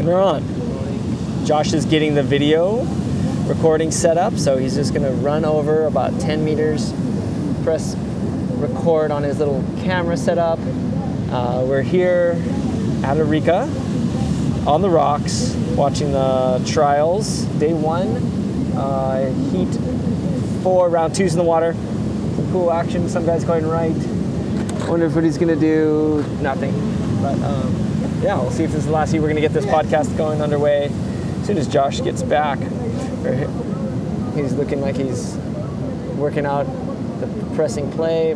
And we're on. Josh is getting the video recording set up, so he's just gonna run over about 10 meters, press record on his little camera setup. Uh, we're here at Arica on the rocks watching the trials, day one, uh, heat four, round two's in the water. Some cool action, some guys going right. Wonder if what he's gonna do, nothing. But um, yeah, we'll see if this is the last year We're gonna get this podcast going underway as soon as Josh gets back. He's looking like he's working out the pressing play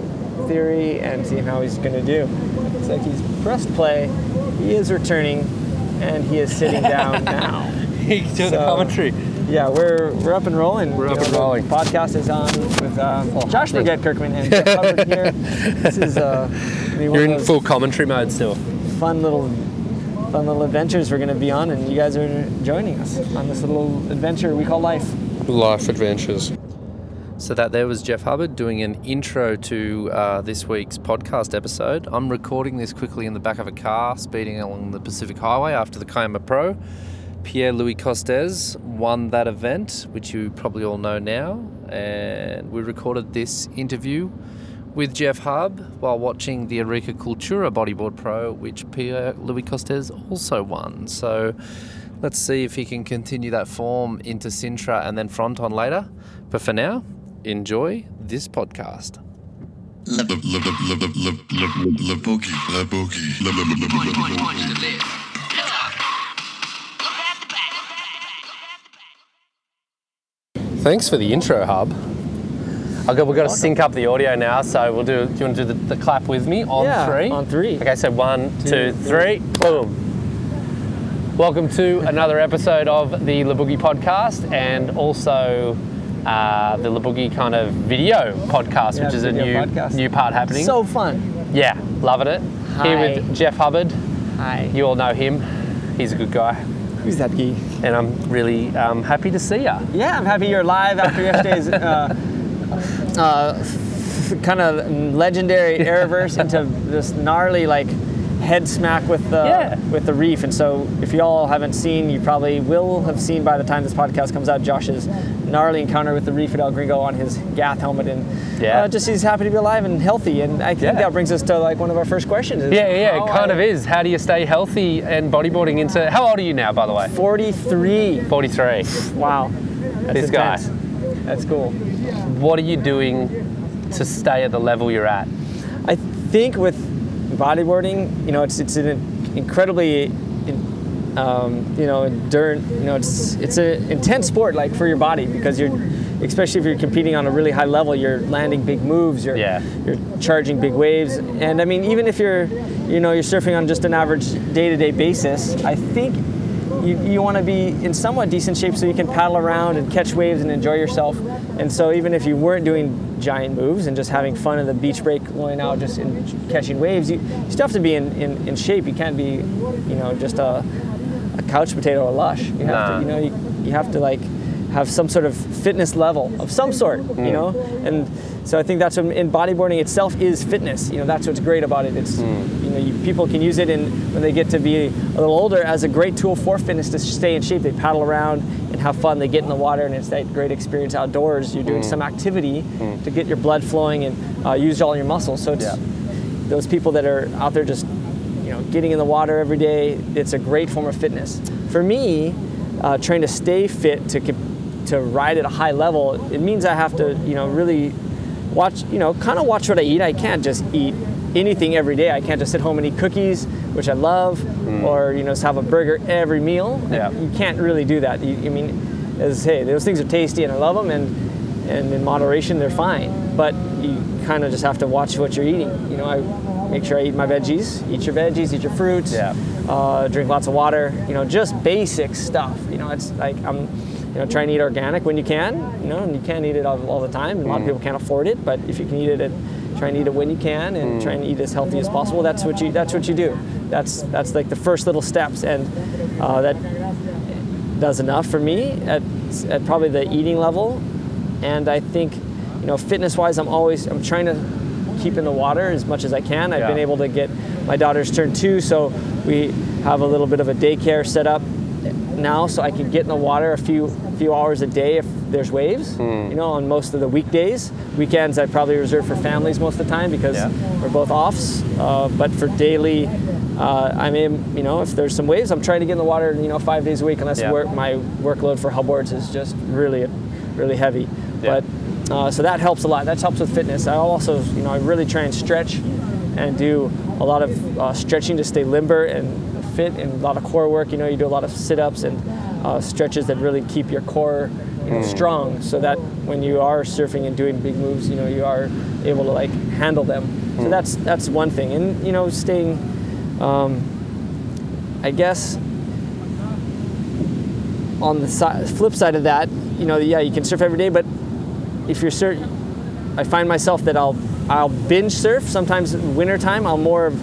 theory and seeing how he's gonna do. Looks like he's pressed play. He is returning, and he is sitting down now. He's doing So- the commentary. Yeah, we're we're up and rolling. We're You up and rolling. Podcast is on with um, Josh thank Forget Kirkman and Jeff Hubbard here. This is uh, You're in full commentary mode still. fun little fun little adventures we're going to be on, and you guys are joining us on this little adventure we call life. Life adventures. So that there was Jeff Hubbard doing an intro to uh, this week's podcast episode. I'm recording this quickly in the back of a car, speeding along the Pacific Highway after the Kiama Pro. Pierre Louis Costes won that event, which you probably all know now, and we recorded this interview with Jeff Hub while watching the Arica Cultura Bodyboard Pro, which Pierre Louis Costes also won. So let's see if he can continue that form into Sintra and then Fronton later. But for now, enjoy this podcast. Thanks for the intro, Hub. Okay, we've got to sync up the audio now, so we'll do. Do you want to do the, the clap with me on Yeah, three? on three. Okay, so one, two, Two, three, boom. Welcome to another episode of the Laboogie podcast, and also uh, the Laboogie kind of video podcast, Yeah, which is a new podcast. new part happening. So fun. yeah, loving it. Here with Jeff Hubbard. Hi. You all know him. He's a good guy, Who's that geek? and I'm really um, happy to see you. Yeah, I'm happy you're live after yesterday's uh, uh, kind of legendary air reverse into this gnarly like head smack with the Yeah. with the reef. And so, if y'all haven't seen, you probably will have seen by the time this podcast comes out, Josh's gnarly encounter with the reef at El Gringo on his Gath helmet, and Yeah. uh, just he's happy to be alive and healthy. And I think Yeah. that brings us to like one of our first questions. is Yeah, yeah, it kind I- of is. How do you stay healthy and bodyboarding into? How old are you now, by the way? 43. 43. Wow. That's This guy. That's cool. What are you doing to stay at the level you're at? I think with bodyboarding, you know, it's it's an incredibly, um, you know, endurance. You know, it's it's an intense sport, like for your body, because you're, especially if you're competing on a really high level, you're landing big moves. You're Yeah. you're charging big waves, and I mean, even if you're, you know, you're surfing on just an average day-to-day basis, I think. You, you want to be in somewhat decent shape so you can paddle around and catch waves and enjoy yourself. And so even if you weren't doing giant moves and just having fun in the beach break, going out just in catching waves, you, you still have to be in, in, in shape. You can't be, you know, just a, a couch potato or lush. You have Nah. to, you know, you, you have to like have some sort of fitness level of some sort, you hmm. know. And so I think that's what in bodyboarding itself is fitness. You know, that's what's great about it. It's you know, you, people can use it in when they get to be a little older as a great tool for fitness to stay in shape. They paddle around and have fun. They get in the water and it's that great experience outdoors. You're doing some activity to get your blood flowing and uh, use all your muscles. So it's Yeah. those people that are out there just you know getting in the water every day it's a great form of fitness for me uh, trying to stay fit to to ride at a high level it means i have to you know really watch you know kind of watch what i eat. I can't just eat anything every day. I can't just sit home and eat cookies which i love or you know just have a burger every meal. Yeah. you can't really do that. You, i mean as hey those things are tasty and i love them and and in moderation they're fine. But you kind of just have to watch what you're eating. You know i make sure i eat my veggies. Eat your veggies eat your fruits Yeah. uh, drink lots of water you know just basic stuff. You know it's like i'm you know trying to eat organic when you can you know and you can't eat it all, all the time a lot of people can't afford it but if you can eat it at, try and eat it when you can and try and eat as healthy as possible that's what you that's what you do. That's that's like the first little steps and uh, that does enough for me at, at probably the eating level and i think you know fitness wise i'm always i'm trying to keep in the water as much as i can. I've Yeah. been able to get my daughter's turn two so we have a little bit of a daycare set up now, so I can get in the water a few few hours a day if there's waves. Hmm. You know, on most of the weekdays. Weekends I probably reserve for families most of the time because Yeah. we're both offs. Uh, but for daily, uh, I mean, you know, if there's some waves, I'm trying to get in the water, you know, five days a week, unless Yeah. work, my workload for hubboards is just really, really heavy. Yeah. But uh, so that helps a lot. That helps with fitness. I also, you know, I really try and stretch and do a lot of uh, stretching to stay limber and fit, and a lot of core work. You know, you do a lot of sit-ups and uh, stretches that really keep your core you know, strong, so that when you are surfing and doing big moves, you know, you are able to like handle them. So that's that's one thing, and you know, staying. Um, I guess on the si- flip side of that, you know, yeah, you can surf every day, but if you're surf, I find myself that I'll I'll binge surf. Sometimes in wintertime, I'll more of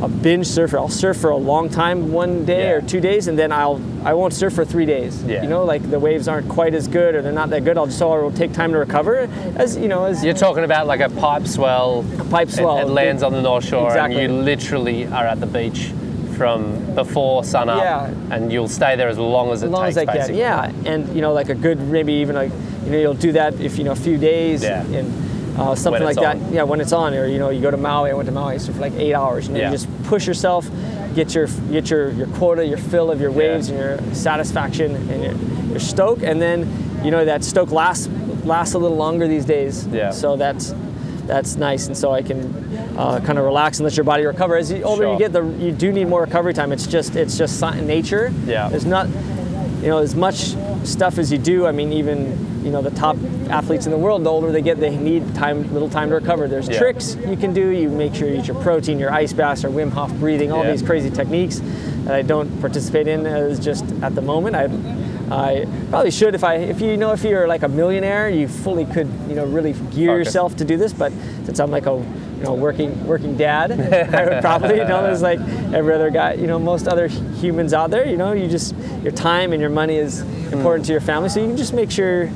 a binge surfer. I'll surf for a long time, one day Yeah. or two days, and then I'll I won't surf for three days. Yeah. You know, like the waves aren't quite as good or they're not that good. I'll just will take time to recover. As you know, as You're talking about like a pipe swell. a pipe swell. It, lands on the North Shore, Exactly. and you literally are at the beach from before sun up, Yeah. and you'll stay there as long as it as long takes. as I can. basically. Yeah, and you know, like a good maybe even like you know you'll do that if you know a few days Yeah. and uh, something like it's that. Yeah, when it's on, or you know, you go to Maui. I went to Maui so for like eight hours. You know, Yeah. you just push yourself, get your get your your quota, your fill of your waves, Yeah. and your satisfaction and your, your stoke, and then you know that stoke lasts lasts a little longer these days. Yeah. So that's that's nice, and so I can uh, kind of relax and let your body recover. As the older Sure. you get, the you do need more recovery time. It's just it's just nature. Yeah. There's not you know as much stuff as you do. I mean, even you know the top athletes in the world, the older they get, they need time, little time to recover. There's Yeah. tricks you can do. You make sure you eat your protein, your ice baths, or Wim Hof breathing, all Yeah. these crazy techniques that I don't participate in as just at the moment. I I probably should if I if you know if you're like a millionaire, you fully could you know really gear Focus. yourself to do this. But since I'm like a you know working working dad, I would probably you know there's like every other guy you know most other humans out there. You know you just your time and your money is important to your family, so you can just make sure.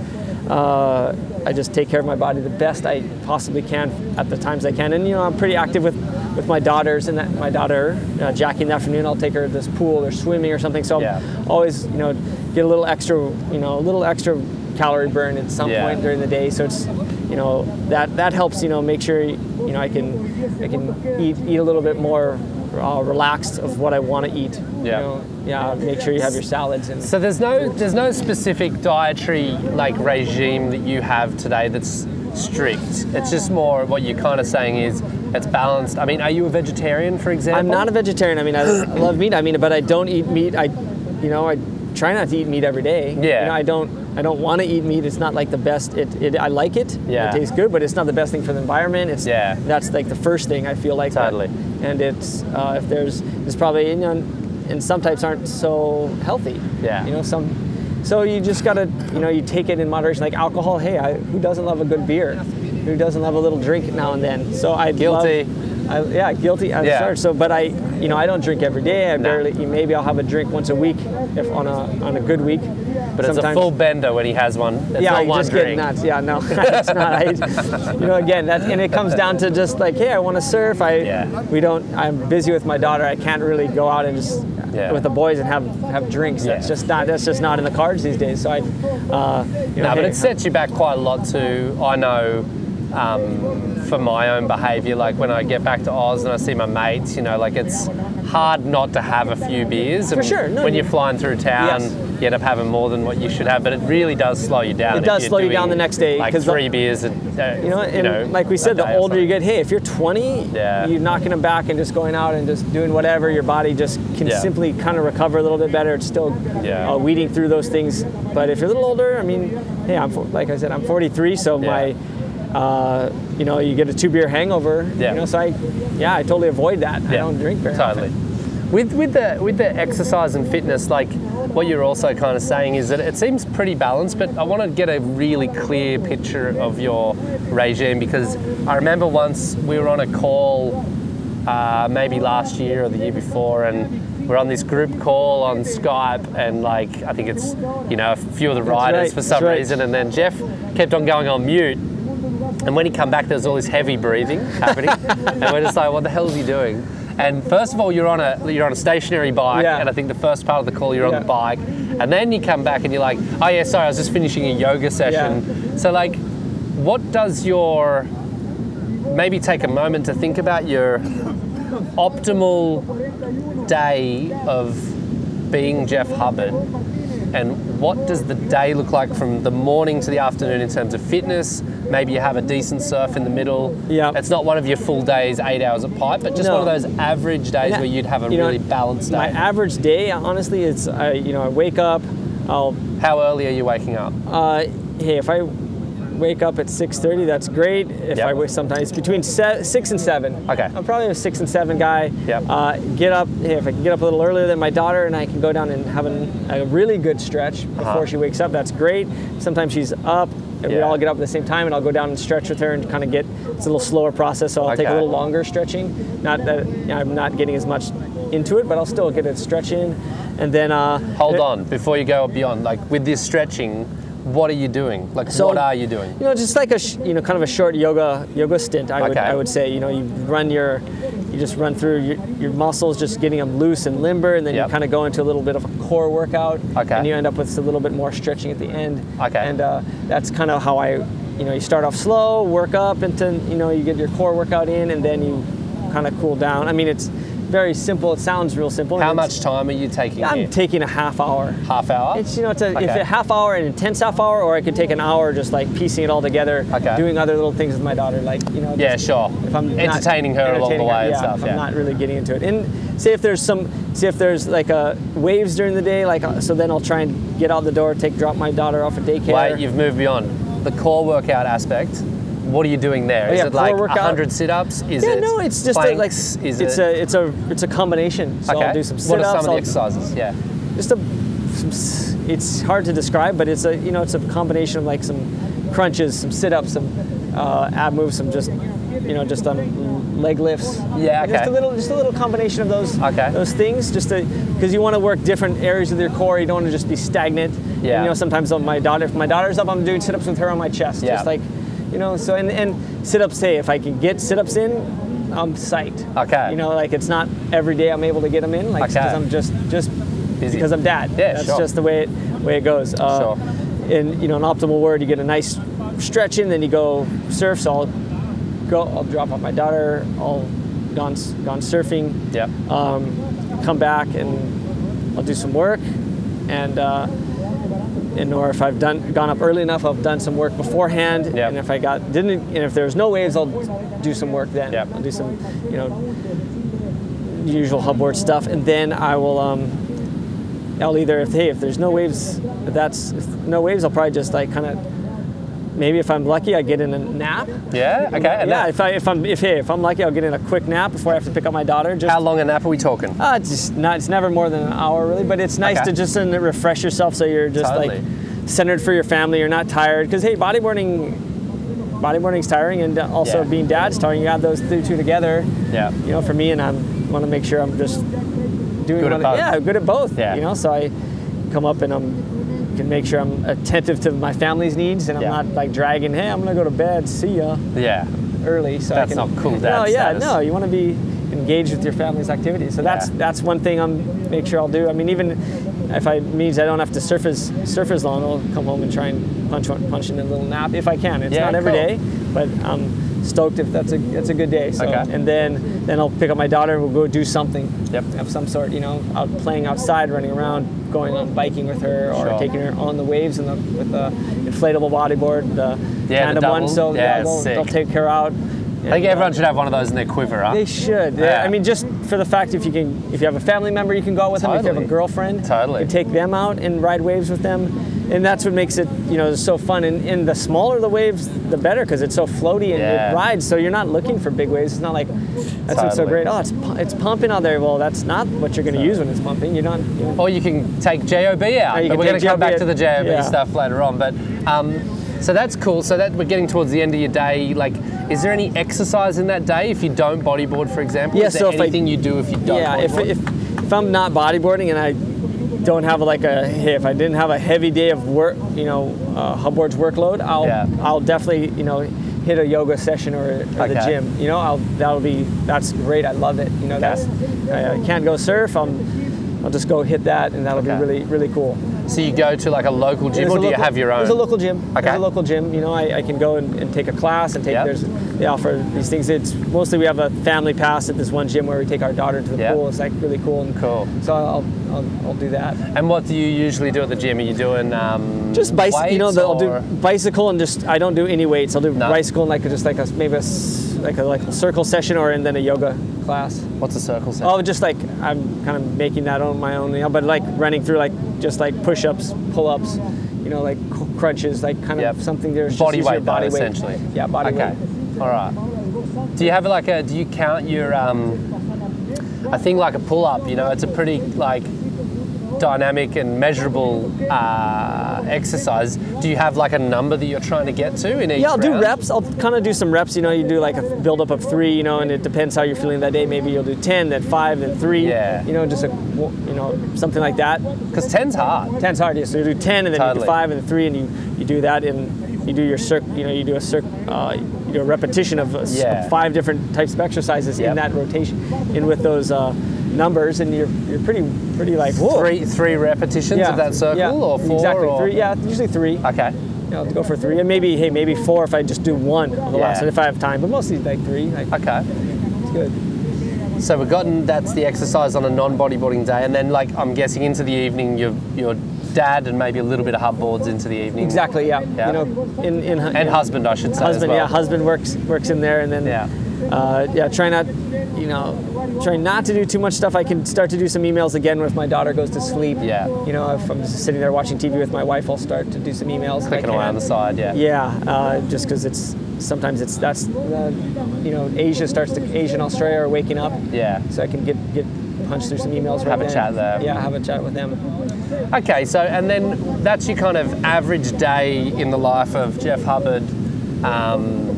Uh, I just take care of my body the best I possibly can at the times I can, and you know I'm pretty active with, with my daughters. And that my daughter uh, Jackie in the afternoon, I'll take her to this pool or swimming or something. So Yeah. I'm always you know get a little extra you know a little extra calorie burn at some Yeah. point during the day. So it's you know that that helps you know make sure you know I can I can eat eat a little bit more uh, relaxed of what I want to eat. You Yeah. know, yeah. Make sure you have your salads and So there's no there's no specific dietary like regime that you have today that's strict. It's just more what you're kind of saying is it's balanced. I mean, are you a vegetarian, for example? I'm not a vegetarian. I mean, I, I love meat. I mean, but I don't eat meat. I, you know, I try not to eat meat every day. Yeah. You know, I don't. I don't want to eat meat. It's not like the best. It. it I like it. Yeah. It tastes good, but it's not the best thing for the environment. It's. Yeah. That's like the first thing I feel like. Totally. And it's uh, if there's it's probably you know, and some types aren't so healthy. Yeah. You know some. So you just gotta, you know, you take it in moderation. Like alcohol, hey, I, who doesn't love a good beer? Who doesn't love a little drink now and then? So I Guilty. Love, I, yeah, guilty as Yeah. charged. So, but I, you know, I don't drink every day. I barely. Maybe I'll have a drink once a week, if on a on a good week. But it's a Sometimes- full bender when he has one. It's yeah, one just get drink. nuts. Yeah, no, it's not. I, you know, again, that and it comes down to just like, hey, I want to surf. I, Yeah. we don't. I'm busy with my daughter. I can't really go out and just Yeah. with the boys and have have drinks. That's Yeah. just not. That's just not in the cards these days. So I, uh, you know, No, but it sets you back quite a lot too. I know um, for my own behaviour, like when I get back to Oz and I see my mates, you know, like it's hard not to have a few beers. and sure, no, when you- you're flying through town, Yes. you end up having more than what you should have, but it really does slow you down. It does slow you down the next day, Like 'cause the- three beers, and uh, You know, and know, like we said, the older you get, hey, if you're 20, Yeah. you're knocking them back and just going out and just doing whatever, your body just can Yeah. simply kind of recover a little bit better. It's still Yeah. uh, weeding through those things. But if you're a little older, I mean, hey, I'm like I said, I'm 43, so my, uh, you know, you get a two beer hangover. Yeah. You know, so I, yeah, I totally avoid that. Yeah. I don't drink very totally. often. With with the with the exercise and fitness, like what you're also kind of saying is that it seems pretty balanced, but I want to get a really clear picture of your regime because I remember once we were on a call, uh, maybe last year or the year before, and we're on this group call on Skype, and like I think it's you know a few of the riders right, for some right. reason, and then Jeff kept on going on mute. And when he come back, there's all this heavy breathing happening, and we're just like, "What the hell is he doing?" And first of all, you're on a you're on a stationary bike, Yeah. and I think the first part of the call you're on Yeah. the bike, and then you come back and you're like, oh yeah, sorry, I was just finishing a yoga session. So like, what does your maybe take a moment to think about your optimal day of being Jeff Hubbard and what does the day look like from the morning to the afternoon in terms of fitness? Maybe you have a decent surf in the middle. Yeah. It's not one of your full days, eight hours of pipe, but just No. one of those average days And where you'd have a you know, really balanced day. My average day, honestly, it's I, you know I wake up, I'll How early are you waking up? uh, hey if I wake up at 6:30, that's great. If Yep. I wake sometimes between se- six and seven. Okay. I'm probably a six and seven guy. Yep. Uh, get up. Hey, if I can get up a little earlier than my daughter, and I can go down and have an, a really good stretch before Uh-huh. she wakes up, that's great. Sometimes she's up. And we all get up at the same time, and I'll go down and stretch with her and kind of get. It's a little slower process, so I'll take a little longer stretching. Not that I'm not getting as much into it, but I'll still get a stretch in, and then. Uh, Hold on, before you go beyond, like with this stretching, what are you doing? Like, So- what are you doing? You know, just like a sh- you know, kind of a short yoga yoga stint. I would I would say. You know, you run your, you just run through your, your muscles, just getting them loose and limber, and then Yep. you kind of go into a little bit of a core workout. Okay. And you end up with a little bit more stretching at the end. Okay. And uh, that's kind of how I, you know, you start off slow, work up into, you know, you get your core workout in, and then you kind of cool down. I mean, it's very simple. It sounds real simple. How much time are you taking I'm here? taking a half hour. Half hour? It's you know it's a, if a half hour an intense half hour, or I could take an hour just like piecing it all together, Okay. doing other little things with my daughter, like you know. yeah, sure. If I'm Entertaining her along the way her, and yeah, stuff. Yeah. I'm not really getting into it, and say if there's some, say if there's like a waves during the day, like uh, so then I'll try and get out the door, take drop my daughter off at daycare. Wait, you've moved beyond the core workout aspect. What are you doing there? Oh, Is it like workout. 100 sit-ups? Is yeah, it no, it's just a, like? Is it's it a it's a it's a combination. So okay? I'll do some what sit-ups. are some of the exercises? Yeah. just a some, it's hard to describe but it's a you know it's a combination of like some crunches some sit-ups some uh, ab moves some just you know just um, leg lifts Yeah, okay. just a little just a little combination of those Okay. those things just to because you want to work different areas of your core you don't want to just be stagnant And, Yeah. you know sometimes on my daughter if my daughter's up i'm doing sit-ups with her on my chest Yeah. just like you know so and, and sit-ups hey if i can get sit-ups in i'm psyched Okay. you know like it's not every day i'm able to get them in like Okay. because i'm just just Busy. because I'm dad. Yeah, That's sure. just the way it way it goes. Uh, Sure. In you know an optimal word, you get a nice stretch in, then you go surf. So I'll go. I'll drop off my daughter. I'll gone gone surfing. Yep. Um, come back and I'll do some work, and uh, and or if I've done gone up early enough, I've done some work beforehand. Yep. And if I got didn't, and if there's no waves, I'll do some work then. Yep. I'll do some you know usual hubboard stuff, and then I will. Um, I'll either if hey if there's no waves, if that's if no waves, I'll probably just like kind of maybe if I'm lucky, I get in a nap. Yeah. Okay. yeah, that- if I if I'm if hey if I'm lucky, I'll get in a quick nap before I have to pick up my daughter. Just how long a nap are we talking? uh, it's just not it's never more than an hour really, but it's nice Okay. to just refresh yourself so you're just Totally. like centered for your family. You're not tired because hey, bodyboarding. Bodyboarding's tiring, and also Yeah. being dad's tiring. You add those two, two together Yeah. you know, for me, and I want to make sure I'm just doing Good at both. yeah, good at both. Yeah. You know, so I come up and I'm can make sure I'm attentive to my family's needs, and I'm Yeah. not like dragging. Hey, I'm gonna go to bed. See ya Yeah. early. So That's I can, not cool dad No, yeah, status. no. You want to be engaged with your family's activities. So that's Yeah. that's one thing I'm make sure I'll do. I mean, even if I means I don't have to surf as surf as long, I'll come home and try and punch punch in a little nap if I can. It's Yeah, not every cool. day, but I'm stoked if that's a that's a good day. So Okay. and then then I'll pick up my daughter and we'll go do something Yep. of some sort. You know, out playing outside, running around, going on biking with her, or Sure. taking her on the waves in the, with the inflatable bodyboard, the Yeah, the tandem one. So Yeah, they'll, they'll take her out. I think everyone should have one of those in their quiver, huh? They should. Yeah. I mean, just for the fact if you can, if you have a family member, you can go out with them. If you have a girlfriend, Totally. you can take them out and ride waves with them, and that's what makes it, you know, so fun. And, and the smaller the waves, the better because it's so floaty and Yeah. it rides. So you're not looking for big waves. It's not like that's what's so great. Oh, it's it's pumping out there. Well, that's not what you're going to use when it's pumping. You're not. You know, Or you can take JOB out. but we're going to come back to the JOB yeah. stuff later on. But um, so that's cool. So that we're getting towards the end of your day. Like, is there any exercise in that day if you don't bodyboard, for example? Yeah, Is there so if I- anything you do if you don't? yeah, if, if if I'm not bodyboarding and I don't have like a hey, if I didn't have a heavy day of work, you know, uh, Hubbard's workload, I'll Yeah. I'll definitely you know hit a yoga session or, or the gym. You know, I'll, that'll be that's great. I love it. You know, that's I, I can't go surf. I'm, I'll just go hit that, and that'll Okay. be really really cool. So you go to like a local gym, or do you have your own? There's a local gym. Okay. There's a local gym. You know, I, I can go and, and take a class and take. Yep. There's they offer these things. It's mostly we have a family pass at this one gym where we take our daughter to the Yep. pool. It's like really cool. And Cool. So I'll, I'll I'll do that. And what do you usually do at the gym? Are you doing um, Just bicycle. You know, the, I'll do bicycle and just I don't do any weights. I'll do No. bicycle and like just like a maybe a like a like a circle session or and then a yoga class. What's a circle set? Oh, just like I'm kind of making that on my own, you know, but like running through like just like push-ups, pull-ups, you know, like crunches, like kind Yep. of something there's body just use your weight, body though, weight. essentially. Yeah, body okay. weight. All right. Do you have like a? Do you count your? Um, I think like a pull up. You know, it's a pretty like dynamic and measurable uh, exercise. Do you have like a number that you're trying to get to in each? Yeah, I'll do reps. I'll kind of do some reps. You know, you do like a build up of three. You know, and it depends how you're feeling that day. Maybe you'll do ten, then five, then three. Yeah. You know, just a you know something like that. Because ten's hard. Ten's hard. Yeah. So you do ten, and then you do five, and then three, and you you do that, and you do your circ. You know, you do a circ. Uh, you do a repetition of, uh, Yeah. five different types of exercises Yep. in that rotation, in with those uh, numbers, and you're you're pretty pretty like whoa. Three three repetitions yeah, of that circle yeah, or four Exactly. or Three. Yeah, usually three. Okay. Yeah, I'll go for three, and maybe hey, maybe four if I just do one of the Yeah. last, if I have time. But mostly like three. Like, Okay. it's good. So we've gotten that's the exercise on a non-bodyboarding day, and then like I'm guessing into the evening, your your dad and maybe a little bit of hub boards into the evening. Exactly. Yeah. Yeah. You know, in in And husband, I should say. husband. well. Yeah, husband works works in there, and then Yeah. Uh, yeah, try not, you know, try not to do too much stuff. I can start to do some emails again if my daughter goes to sleep. Yeah. You know, if I'm just sitting there watching TV with my wife, I'll start to do some emails. Clicking away on the side, yeah. Yeah, uh, just because it's sometimes it's that's uh, you know Asia starts to Asia and Australia are waking up. Yeah. So I can get get punched through some emails. Have a then. chat there. Yeah, have a chat with them. Okay, so and then that's your kind of average day in the life of Jeff Hubbard. Um,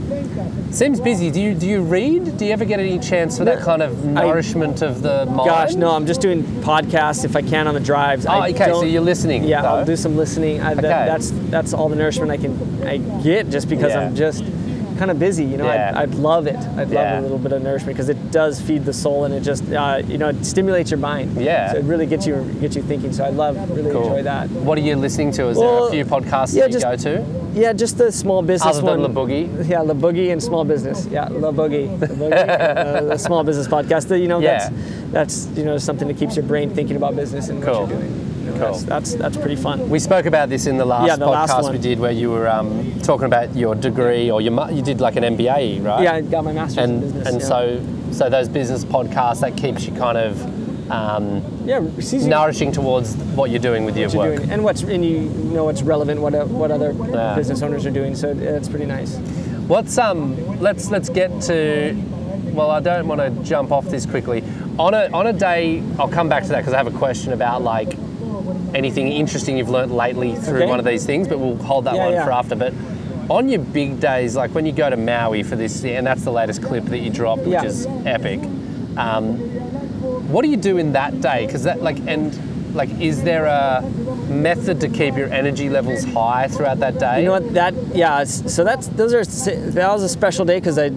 seems busy. Do you do you read? Do you ever get any chance for that kind of I- nourishment of the mind? Gosh, no, I'm just doing podcasts if I can on the drives. Oh, I okay. So you're listening. Yeah, though. I'll do some listening. I, that, that's that's all the nourishment I can I get just because Yeah. I'm just kind of busy. You know, Yeah. I'd, I'd love it. I'd Yeah. love a little bit of nourishment because it does feed the soul and it just uh, you know it stimulates your mind. Yeah. So it really gets you gets you thinking. So I love really Cool. enjoy that. What are you listening to? Is there a few podcasts yeah, that you just- go to? Yeah, just the small business Other than one. Boogie? Yeah, La Boogie and small business. Yeah, La Boogie, La Boogie uh, the small business podcast. You know, Yeah. that's that's you know something that keeps your brain thinking about business and Cool. what you're doing. Cool. That's, that's that's pretty fun. We spoke about this in the last Yeah, the podcast one. we did, where you were um, talking about your degree or your you did like an MBA, right? Yeah, I got my master's in and business. and yeah. so so those business podcasts that keeps you kind of um, yeah, nourishing towards what you're doing with your what work. doing and what's and you know what's relevant, what uh, what other Yeah. business owners are doing. So it's pretty nice. What's um? Let's let's get to. Well, I don't want to jump off this quickly. On a on a day, I'll come back to that because I have a question about like anything interesting you've learnt lately through Okay. one of these things, but we'll hold that Yeah, one yeah. for after. But on your big days, like when you go to Maui for this, and that's the latest clip that you dropped, which Yeah. is epic. Um, what do you do in that day? Because that like and like, is there a method to keep your energy levels high throughout that day? You know what? That yeah. So that's those are that was a special day because I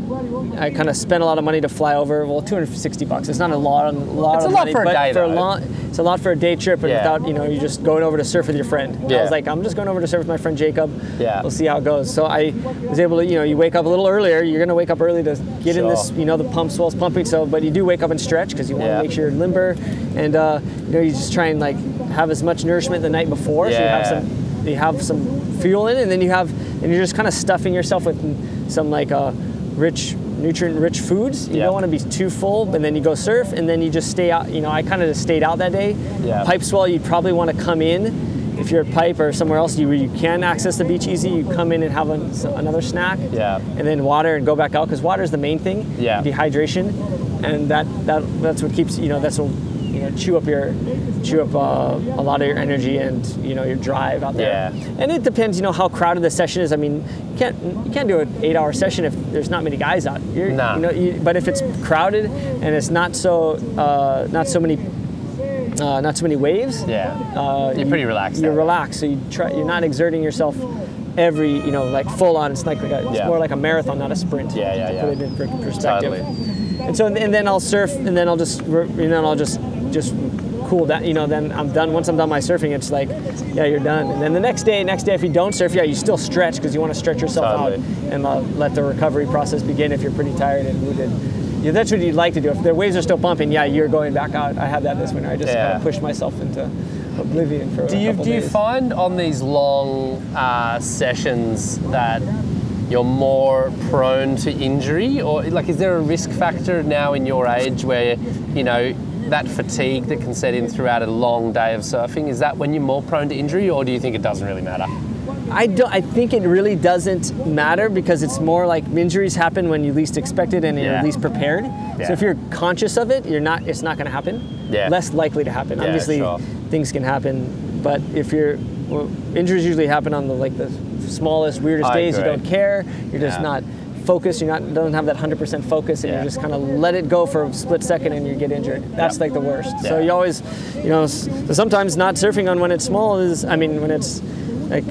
I kind of spent a lot of money to fly over. Well, 260 bucks. It's not a lot. A lot It's a of lot money, for a day, for a long, It's a lot for a day trip, and Yeah. without you know you're just going over to surf with your friend. I was like, I'm just going over to surf with my friend Jacob. Yeah. We'll see how it goes. So I was able to you know you wake up a little earlier. You're gonna wake up early to get in this you know the pump swell's pumping. So but you do wake up and stretch because you want to Yeah. make sure you're limber, and uh, you know you just try and like have as much nourishment the night before. So you have some you have some fuel in it, and then you have, and you're just kind of stuffing yourself with some like uh, rich, nutrient-rich foods. You Yeah. don't want to be too full, and then you go surf, and then you just stay out. You know, I kind of just stayed out that day. Yeah. Pipe swell, you'd probably want to come in. If you're at Pipe or somewhere else, you, you can access the beach easy. You come in and have an, another snack, Yeah. and then water, and go back out because water is the main thing. Yeah. Dehydration, and that that that's what keeps you know that's what you know chew up your chew up uh, a lot of your energy and you know your drive out there. Yeah. And it depends, you know, how crowded the session is. I mean, you can't you can't do an eight-hour session if there's not many guys out. You're, Nah. You know, you, but if it's crowded and it's not so uh, not so many uh, not so many waves. Yeah. Uh, You're pretty relaxed You're relaxed, so you try. You're not exerting yourself every, you know, like full on. It's like, like a, it's Yeah. more like a marathon, not a sprint. Yeah, yeah, to yeah. Put it in perspective. Totally. And so, and then I'll surf, and then I'll just, and then I'll just, just cool down. You know, then I'm done. Once I'm done my surfing, it's like, yeah, you're done. And then the next day, next day, if you don't surf, yeah, you still stretch because you want to stretch yourself Totally. out and uh, let the recovery process begin. If you're pretty tired and wounded, yeah, that's what you'd like to do. If the waves are still pumping, yeah, you're going back out. I had that this winter. I just Yeah. kind of pushed myself into oblivion for Do a you couple do you days. find on these long uh, sessions that you're more prone to injury, or like is there a risk factor now in your age where you know that fatigue that can set in throughout a long day of surfing? Is that when you're more prone to injury, or do you think it doesn't really matter? I don't. I think it really doesn't matter because it's more like injuries happen when you least expect it and you're least prepared. Yeah. So if you're conscious of it, you're not. It's not going to happen. Yeah. Less likely to happen. Obviously, sure. things can happen, but if you're well, injuries usually happen on the like the smallest, weirdest I days. agree. You don't care. You're just not focused. You're not don't have that 100% focus, and Yeah. you just kind of let it go for a split second, and you get injured. That's Yeah. like the worst. So you always, you know, sometimes not surfing on when it's small is. I mean, when it's like,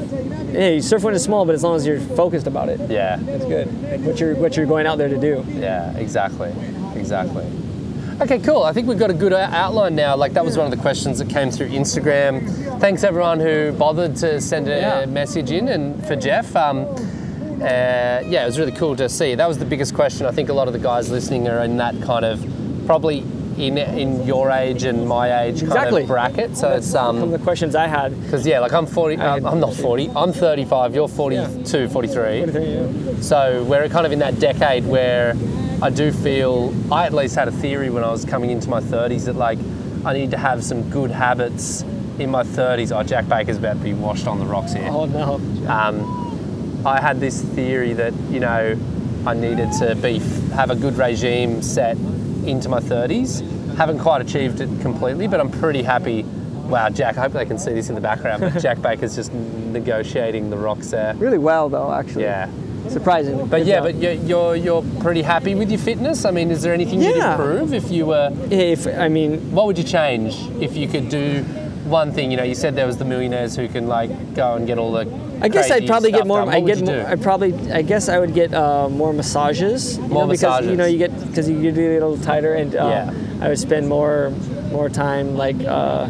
yeah, you surf when it's small, but as long as you're focused about it, Yeah, it's good. Like what you're what you're going out there to do. yeah, exactly, exactly. Okay, cool. I think we've got a good outline now. Like that was one of the questions that came through Instagram. Thanks everyone who bothered to send a Yeah. message in, and for Jeff. Um, uh, yeah, it was really cool to see. That was the biggest question. I think a lot of the guys listening are in that kind of probably in in your age and my age kind Exactly. of bracket. So it's Some of um the questions I had. because yeah, like I'm 40. I had- I'm, not 40. I'm 35. You're 42, 43. Yeah. So we're kind of in that decade where I do feel I at least had a theory when I was coming into my 30s that like I need to have some good habits in my 30s. Oh, Jack Baker's about to be washed on the rocks here. Oh no. Um, I had this theory that you know I needed to be have a good regime set into my 30s. Haven't quite achieved it completely, but I'm pretty happy. Wow, Jack! I hope they can see this in the background. But Jack Baker's just negotiating the rocks there. Really well though, actually. Yeah. Surprising. But Good yeah, job. but you're, you're you're pretty happy with your fitness. I mean, is there anything you'd Yeah. improve if you were? if I mean, What would you change if you could do one thing? You know, you said there was the millionaires who can like go and get all the. I guess I'd probably get more. I get. More. I probably. I guess I would get uh, more massages. More know, because you know you get because you get a little tighter, and uh, Yeah. I would spend more more time like uh,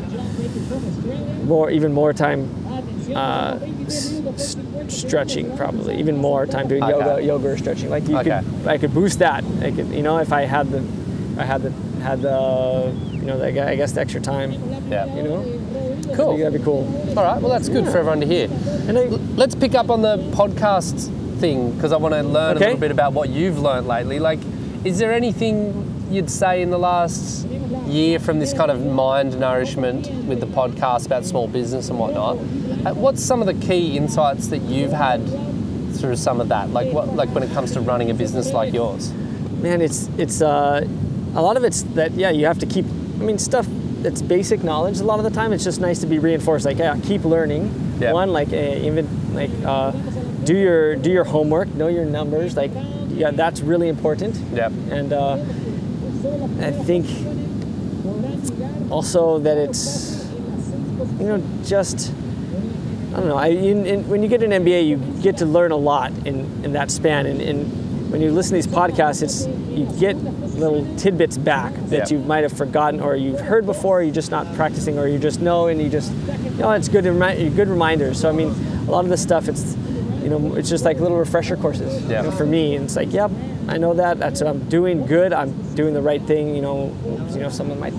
more even more time uh, s- s- stretching probably even more time doing Okay. yoga yoga or stretching like you Okay. could I could boost that I could you know if I had the I had the had the you know the, I guess the extra time Yeah. you know I Cool. think that'd be cool All right. Well, that's good for everyone to hear. and L- Let's pick up on the podcast thing because I want to learn Okay. a little bit about what you've learned lately. Like, is there anything you'd say in the last year from this kind of mind nourishment with the podcast about small business and whatnot? Uh, What's some of the key insights that you've had through some of that? Like, what, like when it comes to running a business like yours? man it's it's uh, a lot of it's that yeah you have to keep i mean stuff that's basic knowledge a lot of the time it's just nice to be reinforced like yeah keep learning Yeah. one like uh, even like uh, do your do your homework know your numbers like yeah that's really important Yeah. and uh, i think also that it's you know just I don't know. I, in, in, when you get an MBA, you get to learn a lot in, in that span. And, and when you listen to these podcasts, it's you get little tidbits back that Yeah. you might have forgotten, or you've heard before. You're just not practicing, or you just know, and you just you know it's good to remi- good reminders. So I mean, a lot of this stuff, it's you know, it's just like little refresher courses you know, for me. And it's like, yep, I know that. That's what I'm doing. Good. I'm doing the right thing. You know, you know, someone might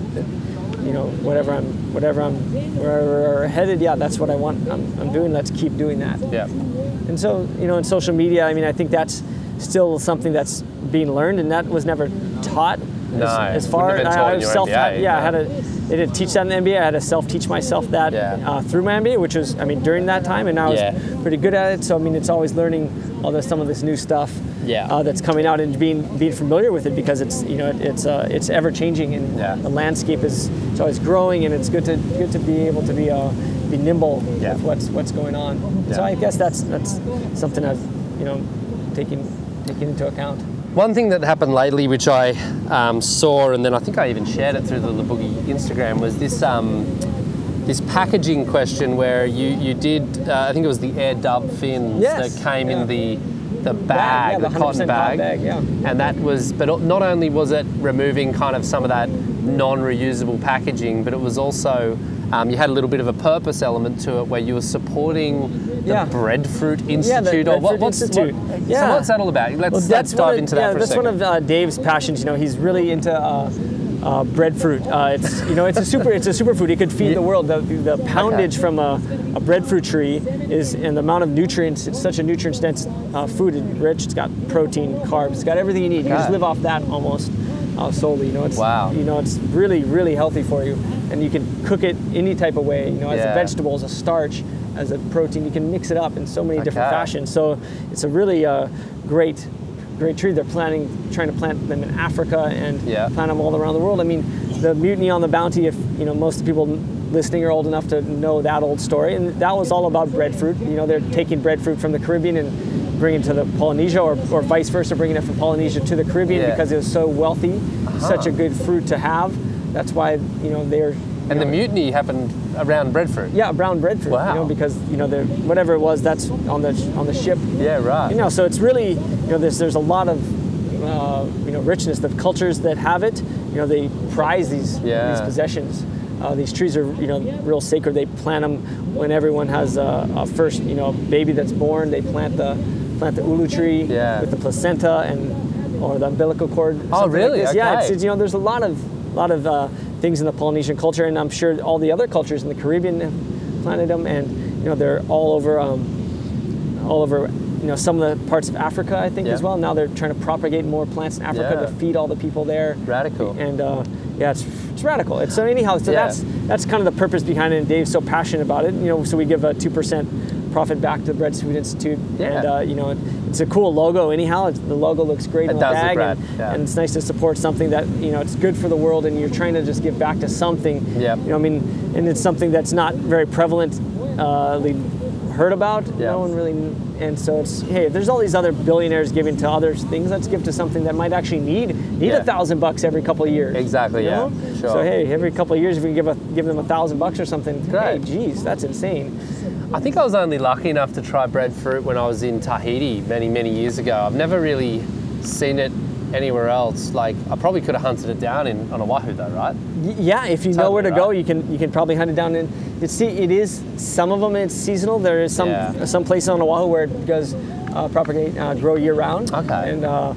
you know, whatever I'm, whatever I'm, wherever we're headed, yeah, that's what I want. I'm, I'm doing. Let's keep doing that. Yeah. And so, you know, in social media, I mean, I think that's still something that's being learned, and that was never taught. No, as, as far as I, I was self, MBA, yeah, I had a. They didn't teach that in the MBA. I had to self-teach myself that Yeah. uh, through my MBA, which was, I mean, during that time, and I was Yeah. pretty good at it. So I mean, it's always learning all this, some of this new stuff Yeah. uh, that's coming out and being being familiar with it because it's you know it's uh, it's ever changing and Yeah. the landscape is it's always growing and it's good to good to be able to be uh, be nimble Yeah. with what's what's going on. So I guess that's that's something I've you know taken taken into account. One thing that happened lately, which I um, saw, and then I think I even shared it through the Laboogie Instagram, was this um, this packaging question where you you did uh, I think it was the air dub fins Yes, that came yeah. in the the bag, yeah, the the, cotton bag, bag, yeah. and that was. But not only was it removing kind of some of that non-reusable packaging, but it was also um, you had a little bit of a purpose element to it where you were supporting the Yeah. Breadfruit Institute. or Breadfruit what, what's, Institute. what- Yeah. So what's that all about? Let's, Well, let's dive of, into yeah, that a that's second. one of uh, Dave's passions. You know, he's really into uh, uh, breadfruit. Uh, it's you know, it's a super, it's a superfood. It could feed the world. The, the poundage from a, a breadfruit tree is, and the amount of nutrients. It's such a nutrient dense uh, food. It's rich. It's got protein, carbs. It's got everything you need. You just live off that almost uh, solely. You know, it's Wow. you know, it's really, really healthy for you, and you can cook it any type of way. You know, as Yeah. a vegetable, as a starch, as a protein. You can mix it up in so many different Okay. fashions. So it's a really uh, great, great tree. They're planting, trying to plant them in Africa and Yeah. plant them all around the world. I mean, the mutiny on the Bounty. If you know, most people listening are old enough to know that old story, and that was all about breadfruit. You know, they're taking breadfruit from the Caribbean and bringing it to the Polynesia, or, or vice versa, bringing it from Polynesia to the Caribbean Yeah. because it was so wealthy, such a good fruit to have. That's why you know they're. you and the mutiny happened around breadfruit. yeah, brown breadfruit. Wow. You know, because you know the whatever it was, that's on the on the ship. Yeah, right. You know, so it's really you know there's there's a lot of uh, you know richness. The cultures that have it, you know, they prize these Yeah. these possessions. Uh, these trees are you know real sacred. They plant them when everyone has a, a first you know baby that's born. They plant the plant the ulu tree Yeah. with the placenta and or the umbilical cord. Oh, really? Like this. Yeah, it's, it's, you know there's a lot of lot of uh, things in the Polynesian culture, and I'm sure all the other cultures in the Caribbean have planted them, and you know they're all over. Um, all over you know some of the parts of Africa I think Yeah. as well. Now they're trying to propagate more plants in Africa Yeah. to feed all the people there. Radical. And uh, yeah, it's, it's radical. It's, so anyhow, so Yeah. that's that's kind of the purpose behind it. And Dave's so passionate about it. You know, so we give a two percent profit back to the Breadfruit Institute. Yeah. And uh, you know, it's a cool logo. Anyhow, it's, the logo looks great It in the bag, and, yeah. and it's nice to support something that you know it's good for the world, and you're trying to just give back to something. Yep. You know, I mean, and it's something that's not very prevalent. Uh, heard about Yeah. no one really and so it's hey if there's all these other billionaires giving to other things let's give to something that might actually need need Yeah. a thousand bucks every couple of years Exactly, you yeah, sure. so hey every couple of years if we can give a give them a thousand bucks or something hey Great. geez that's insane I think I was only lucky enough to try breadfruit when I was in Tahiti many, many years ago. I've never really seen it anywhere else. Like, I probably could have hunted it down in on Oahu, though, right? Yeah if you know where to Totally, go you can you can probably hunt it down and it see it is some of them it's seasonal there is some Yeah. some places on Oahu where it does uh, propagate uh, grow year round Okay. and uh,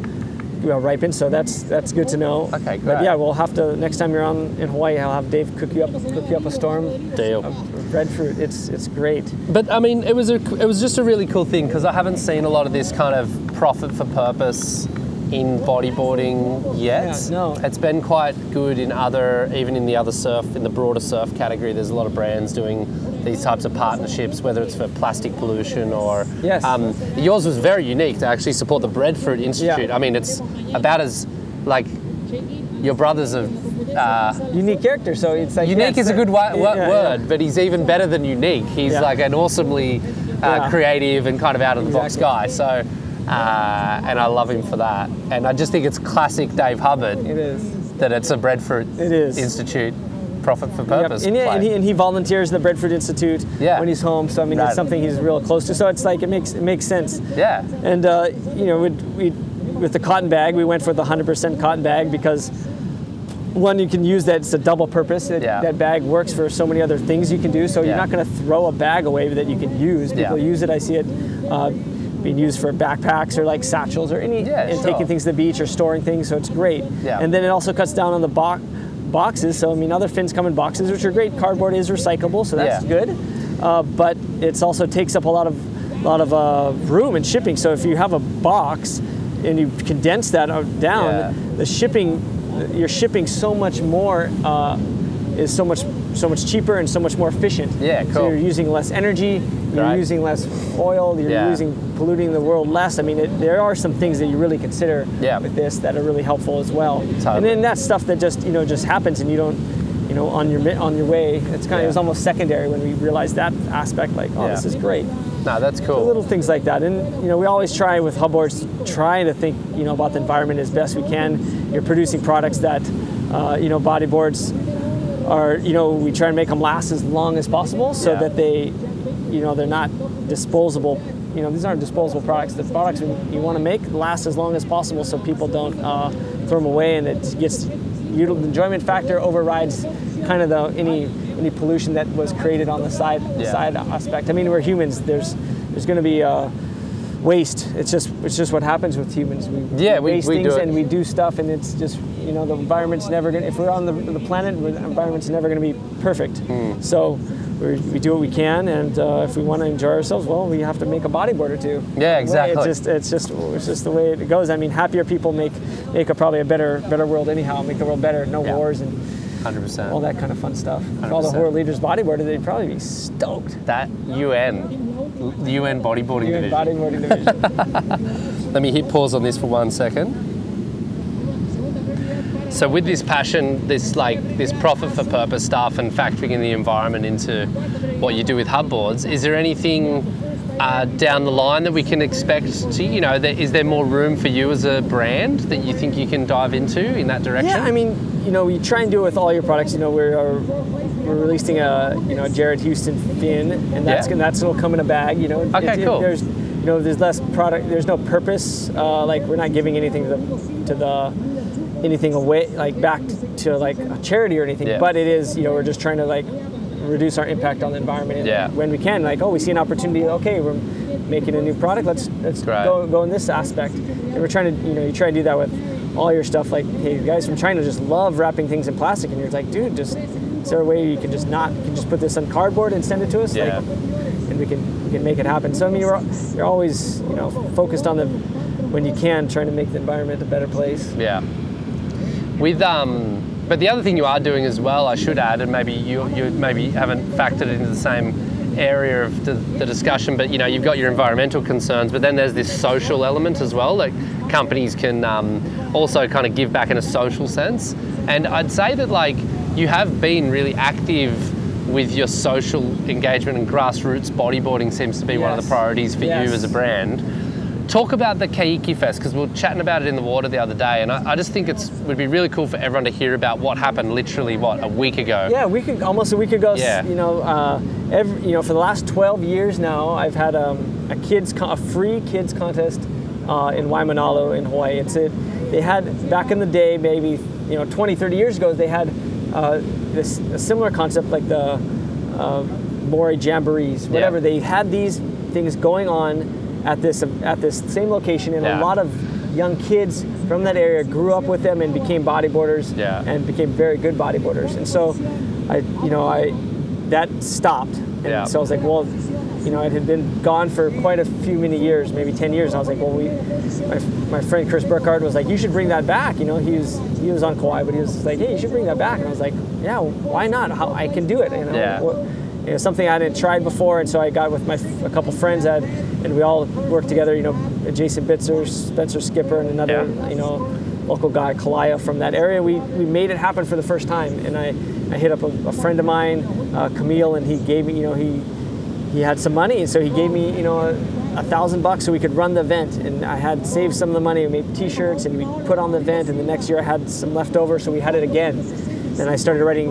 well, ripen so that's that's good to know. Okay, but yeah we'll have to next time you're on in Hawaii I'll have Dave cook you up cook you up a storm Deal. of breadfruit. It's it's great. But I mean, it was a it was just a really cool thing because I haven't seen a lot of this kind of profit for purpose in bodyboarding yet. Yeah, no. It's been quite good in other, even in the other surf, in the broader surf category. There's a lot of brands doing these types of partnerships, whether it's for plastic pollution or. Yes. Um, yours was very unique to actually support the Breadfruit Institute. I mean, it's about as like your brothers are. Uh, unique character so it's like Unique yeah, is a good wa- yeah, yeah. word, but he's even better than unique. He's Yeah. like an awesomely uh, Yeah. creative and kind of out of the box Exactly. guy. So, uh, and I love him for that. And I just think it's classic Dave Hubbard it is that it's a Breadfruit It is. Institute profit for Yep. purpose. And, yeah, and, he, and he volunteers in the Breadfruit Institute Yeah. when he's home. So I mean, Right. it's something he's real close to. So it's like it makes it makes sense. yeah, And uh, you know, we, with the cotton bag, we went for the 100% cotton bag because one, you can use that. It's a double purpose. It, Yeah. That bag works for so many other things you can do. So Yeah. you're not going to throw a bag away that you can use. People use it. I see it. Uh, being used for backpacks or like satchels or any Yeah, and sure. taking things to the beach or storing things so it's great Yeah. and then it also cuts down on the box boxes so i mean other fins come in boxes which are great cardboard is recyclable so that's Yeah. good uh, but it's also takes up a lot of lot of uh, room and shipping so if you have a box and you condense that uh, down Yeah. the shipping you're shipping so much more uh, is so much so much cheaper and so much more efficient Yeah, cool. so you're using less energy you're Right. using less oil you're Yeah. using polluting the world less i mean it, there are some things that you really consider Yeah. with this that are really helpful as well and then that's stuff that just you know just happens and you don't you know, on your on your way. It's kind of Yeah. it was almost secondary when we realized that aspect. Like, oh, this is great. No, that's cool. Little things like that, and you know, we always try with Hubboards, try to think, you know, about the environment as best we can. You're producing products that, uh, you know, bodyboards are, you know, we try and make them last as long as possible, so Yeah. that they, you know, they're not disposable. You know, these aren't disposable products. The products you want to make last as long as possible, so people don't uh, throw them away, and it gets the enjoyment factor overrides kind of the any any pollution that was created on the side Yeah. side aspect. I mean, we're humans. There's there's going to be uh, waste. It's just it's just what happens with humans. We Yeah, we- waste we things and we do stuff, and it's just you know the environment's never going. to If we're on the, the planet, the environment's never going to be perfect. Hmm. So. we we do what we can, and uh, if we want to enjoy ourselves, well, we have to make a bodyboard or two. Yeah, exactly. It's just, it's just, it's just the way it goes. I mean, happier people make make a, probably a better, better world anyhow. Make the world better. No Yeah. wars and 100%. all that kind of fun stuff. If all the 100%. world leaders bodyboarded, they'd probably be stoked. That UN, the UN bodyboarding Even division. bodyboarding division. Let me hit pause on this for one second. So with this passion, this like this profit for purpose stuff and factoring in the environment into what you do with Hubboards, is there anything uh, down the line that we can expect to, you know, that, is there more room for you as a brand that you think you can dive into in that direction? Yeah, I mean, you know, you try and do it with all your products. You know, we're we're releasing a you know Jared Houston fin, and that's Yeah. gonna that's gonna come in a bag. You know, Okay, cool. There's you know there's less product. There's no purpose. Uh, like we're not giving anything to the to the anything away like back to like a charity or anything. Yeah. But it is you know we're just trying to like reduce our impact on the environment Yeah. when we can. Like oh we see an opportunity. Okay, we're making a new product. Let's let's Great. go go in this aspect. And we're trying to you know you try to do that with all your stuff. Like hey guys from China just love wrapping things in plastic, and you're like dude just is there a way you can just not you can just put this on cardboard and send it to us? Yeah. Like, and we can we can make it happen. So I mean, you're you're always you know focused on the when you can trying to make the environment a better place. Yeah. With um, but the other thing you are doing as well, I should add, and maybe you you maybe haven't factored it into the same area of the, the discussion, but you know you've got your environmental concerns, but then there's this social element as well. Like companies can um, also kind of give back in a social sense, and I'd say that like you have been really active with your social engagement and grassroots bodyboarding seems to be one of the priorities for Yes. you as a brand. Talk about the Keiki Fest because we were chatting about it in the water the other day, and I, I just think it's would be really cool for everyone to hear about what happened literally what a week ago. Yeah, week ag- almost a week ago. Yeah. You know, uh, every you know for the last 12 years now, I've had um, a kids con- a free kids contest uh, in Waimanalo in Hawaii. It's it. They had back in the day, maybe you know 20, 30 years ago, they had uh, this a similar concept like the uh, Morey jamborees, whatever. Yeah. They had these things going on at this at this same location, and Yeah. a lot of young kids from that area grew up with them and became bodyboarders Yeah. and became very good bodyboarders. And so, I you know I that stopped, and Yeah. so I was like, well. You know, it had been gone for quite a few many years, maybe 10 years. I was like, well, we, my, my friend Chris Burkhardt was like, you should bring that back. You know, he was he was on Kauai, but he was like, hey, you should bring that back. And I was like, yeah, why not? How I can do it. You uh, know, Yeah. What- you know, something I hadn't tried before, and so I got with my a couple friends that, and we all worked together. You know, Jason Bitzer, Spencer Skipper, and another Yeah. you know local guy, Kalaya from that area. We we made it happen for the first time, and I I hit up a, a friend of mine, uh, Camille, and he gave me you know he he had some money, and so he gave me you know a, a thousand bucks so we could run the event, and I had saved some of the money. We made T-shirts, and we put on the event, and the next year I had some left over, so we had it again. And I started writing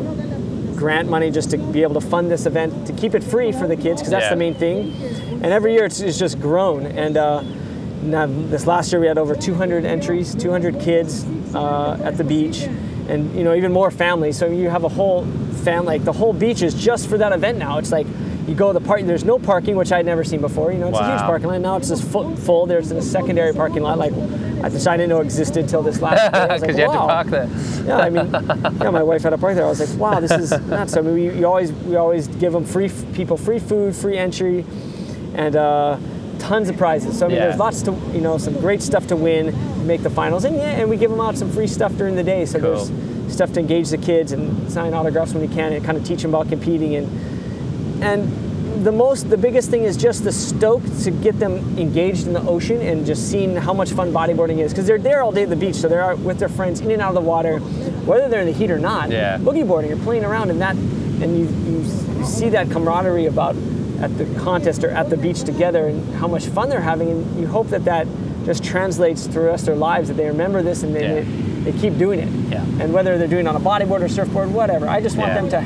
grant money just to be able to fund this event to keep it free for the kids because that's Yeah. the main thing. And every year it's, it's just grown. And uh, now this last year we had over 200 entries, 200 kids uh, at the beach, and you know even more families. So you have a whole family. Like the whole beach is just for that event now. It's like you go to the park. There's no parking, which I'd never seen before. You know, it's a huge parking lot. Now it's just full. full. There's a secondary parking lot, like I didn't know existed till this last. year. Because like, you had to park there. Yeah, I mean, yeah, my wife had a park there. I was like, wow, this is nuts. I mean, we, always we always give them free f- people free food, free entry, and uh, tons of prizes. So I mean, Yeah. there's lots to you know some great stuff to win, make the finals, and yeah, and we give them out some free stuff during the day. So Cool. there's stuff to engage the kids and sign autographs when we can, and kind of teach them about competing and and the most the biggest thing is just the stoke to get them engaged in the ocean and just seeing how much fun bodyboarding is because they're there all day at the beach so they're out with their friends in and out of the water whether they're in the heat or not, Yeah. boogie boarding or playing around in that, and you, you, you see that camaraderie about at the contest or at the beach together and how much fun they're having, and you hope that that just translates through the rest of their lives, that they remember this and they, Yeah. they, they keep doing it. Yeah. And whether they're doing it on a bodyboard or surfboard, whatever, I just want Yeah. them to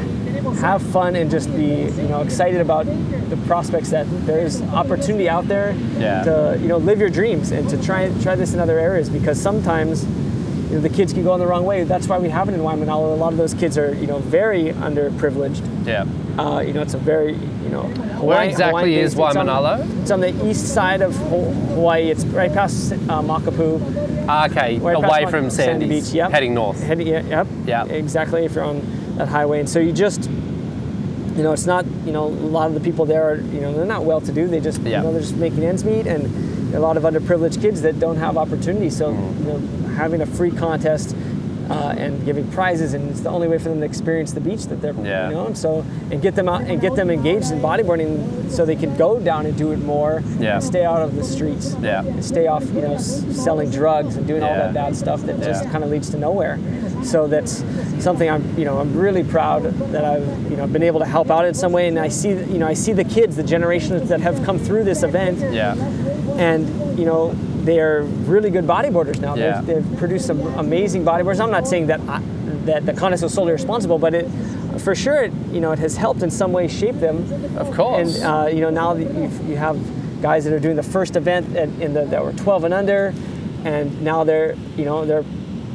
have fun and just be, you know, excited about the prospects that there's opportunity out there Yeah. to, you know, live your dreams and to try try this in other areas because sometimes you know, the kids can go in the wrong way. That's why we have it in Waimanalo. A lot of those kids are, you know, very underprivileged. Yeah. Uh, you know, it's a very, you know, Where Hawaii- exactly is it's on- Waimanalo? It's on the east side of Hawaii. It's right past uh, Makapu. Ah, Okay, Right away from Sandy Beach, yep. heading north. Heading, yeah, yep. Yep. Exactly. If you're on that highway, and so you just, you know, it's not, you know, a lot of the people there are, you know, they're not well-to-do. They just, Yeah. you know, they're just making ends meet, and a lot of underprivileged kids that don't have opportunity. So, Mm. you know, having a free contest. Uh, and giving prizes, and it's the only way for them to experience the beach that they're, Yeah. you know, and so and get them out and get them engaged in bodyboarding, so they can go down and do it more, Yeah. and stay out of the streets, Yeah. and stay off, you know, s- selling drugs and doing all that bad stuff that just kind of leads to nowhere. So that's something I'm, you know, I'm really proud that I've, you know, been able to help out in some way. And I see, you know, I see the kids, the generations that have come through this event, Yeah. and you know, they are really good bodyboarders now. Yeah. They've, they've produced some amazing bodyboarders. I'm not saying that I, that the contest was solely responsible, but it, for sure, it, you know, it has helped in some way shape them. Of course. And uh, you know, now you have guys that are doing the first event at, in the, that were 12 and under, and now they're, you know, they're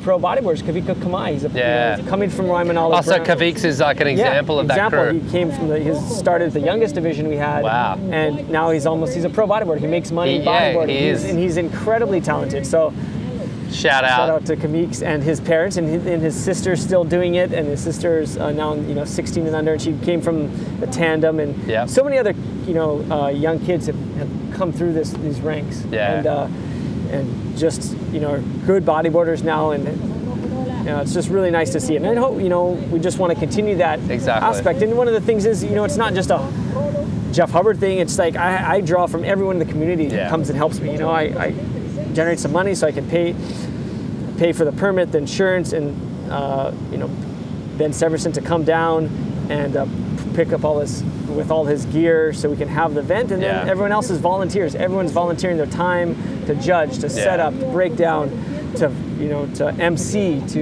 pro bodyboarders. Kavika Kamai, he's a, you know, Yeah. coming from Waimanalo. Also, Brown- Kavix is like an example yeah, of that example. crew. He came from the, he started the youngest division we had. Wow. And now he's almost, he's a pro bodyboarder. He makes money He- in yeah, bodyboarding. he He's- is. And he's incredibly talented. So Shout out! shout out. to Kamix and his parents and his, and his sister's still doing it. And his sister's uh, now, you know, 16 and under. And she came from the tandem. And Yeah. so many other, you know, uh, young kids have, have come through this these ranks. Yeah. And, uh, and just, you know, good bodyboarders now. And you know, it's just really nice to see it. And I hope, you know, we just want to continue that Exactly. aspect. And one of the things is, you know, it's not just a Jeff Hubbard thing. It's like I, I draw from everyone in the community Yeah. that comes and helps me. You know, I, I generate some money so I can pay pay for the permit, the insurance, and uh, you know, Ben Severson to come down and uh, pick up all this with all his gear so we can have the event. And then Yeah. everyone else is volunteers. Everyone's volunteering their time to judge, to set up, to break down, to you know, to MC, to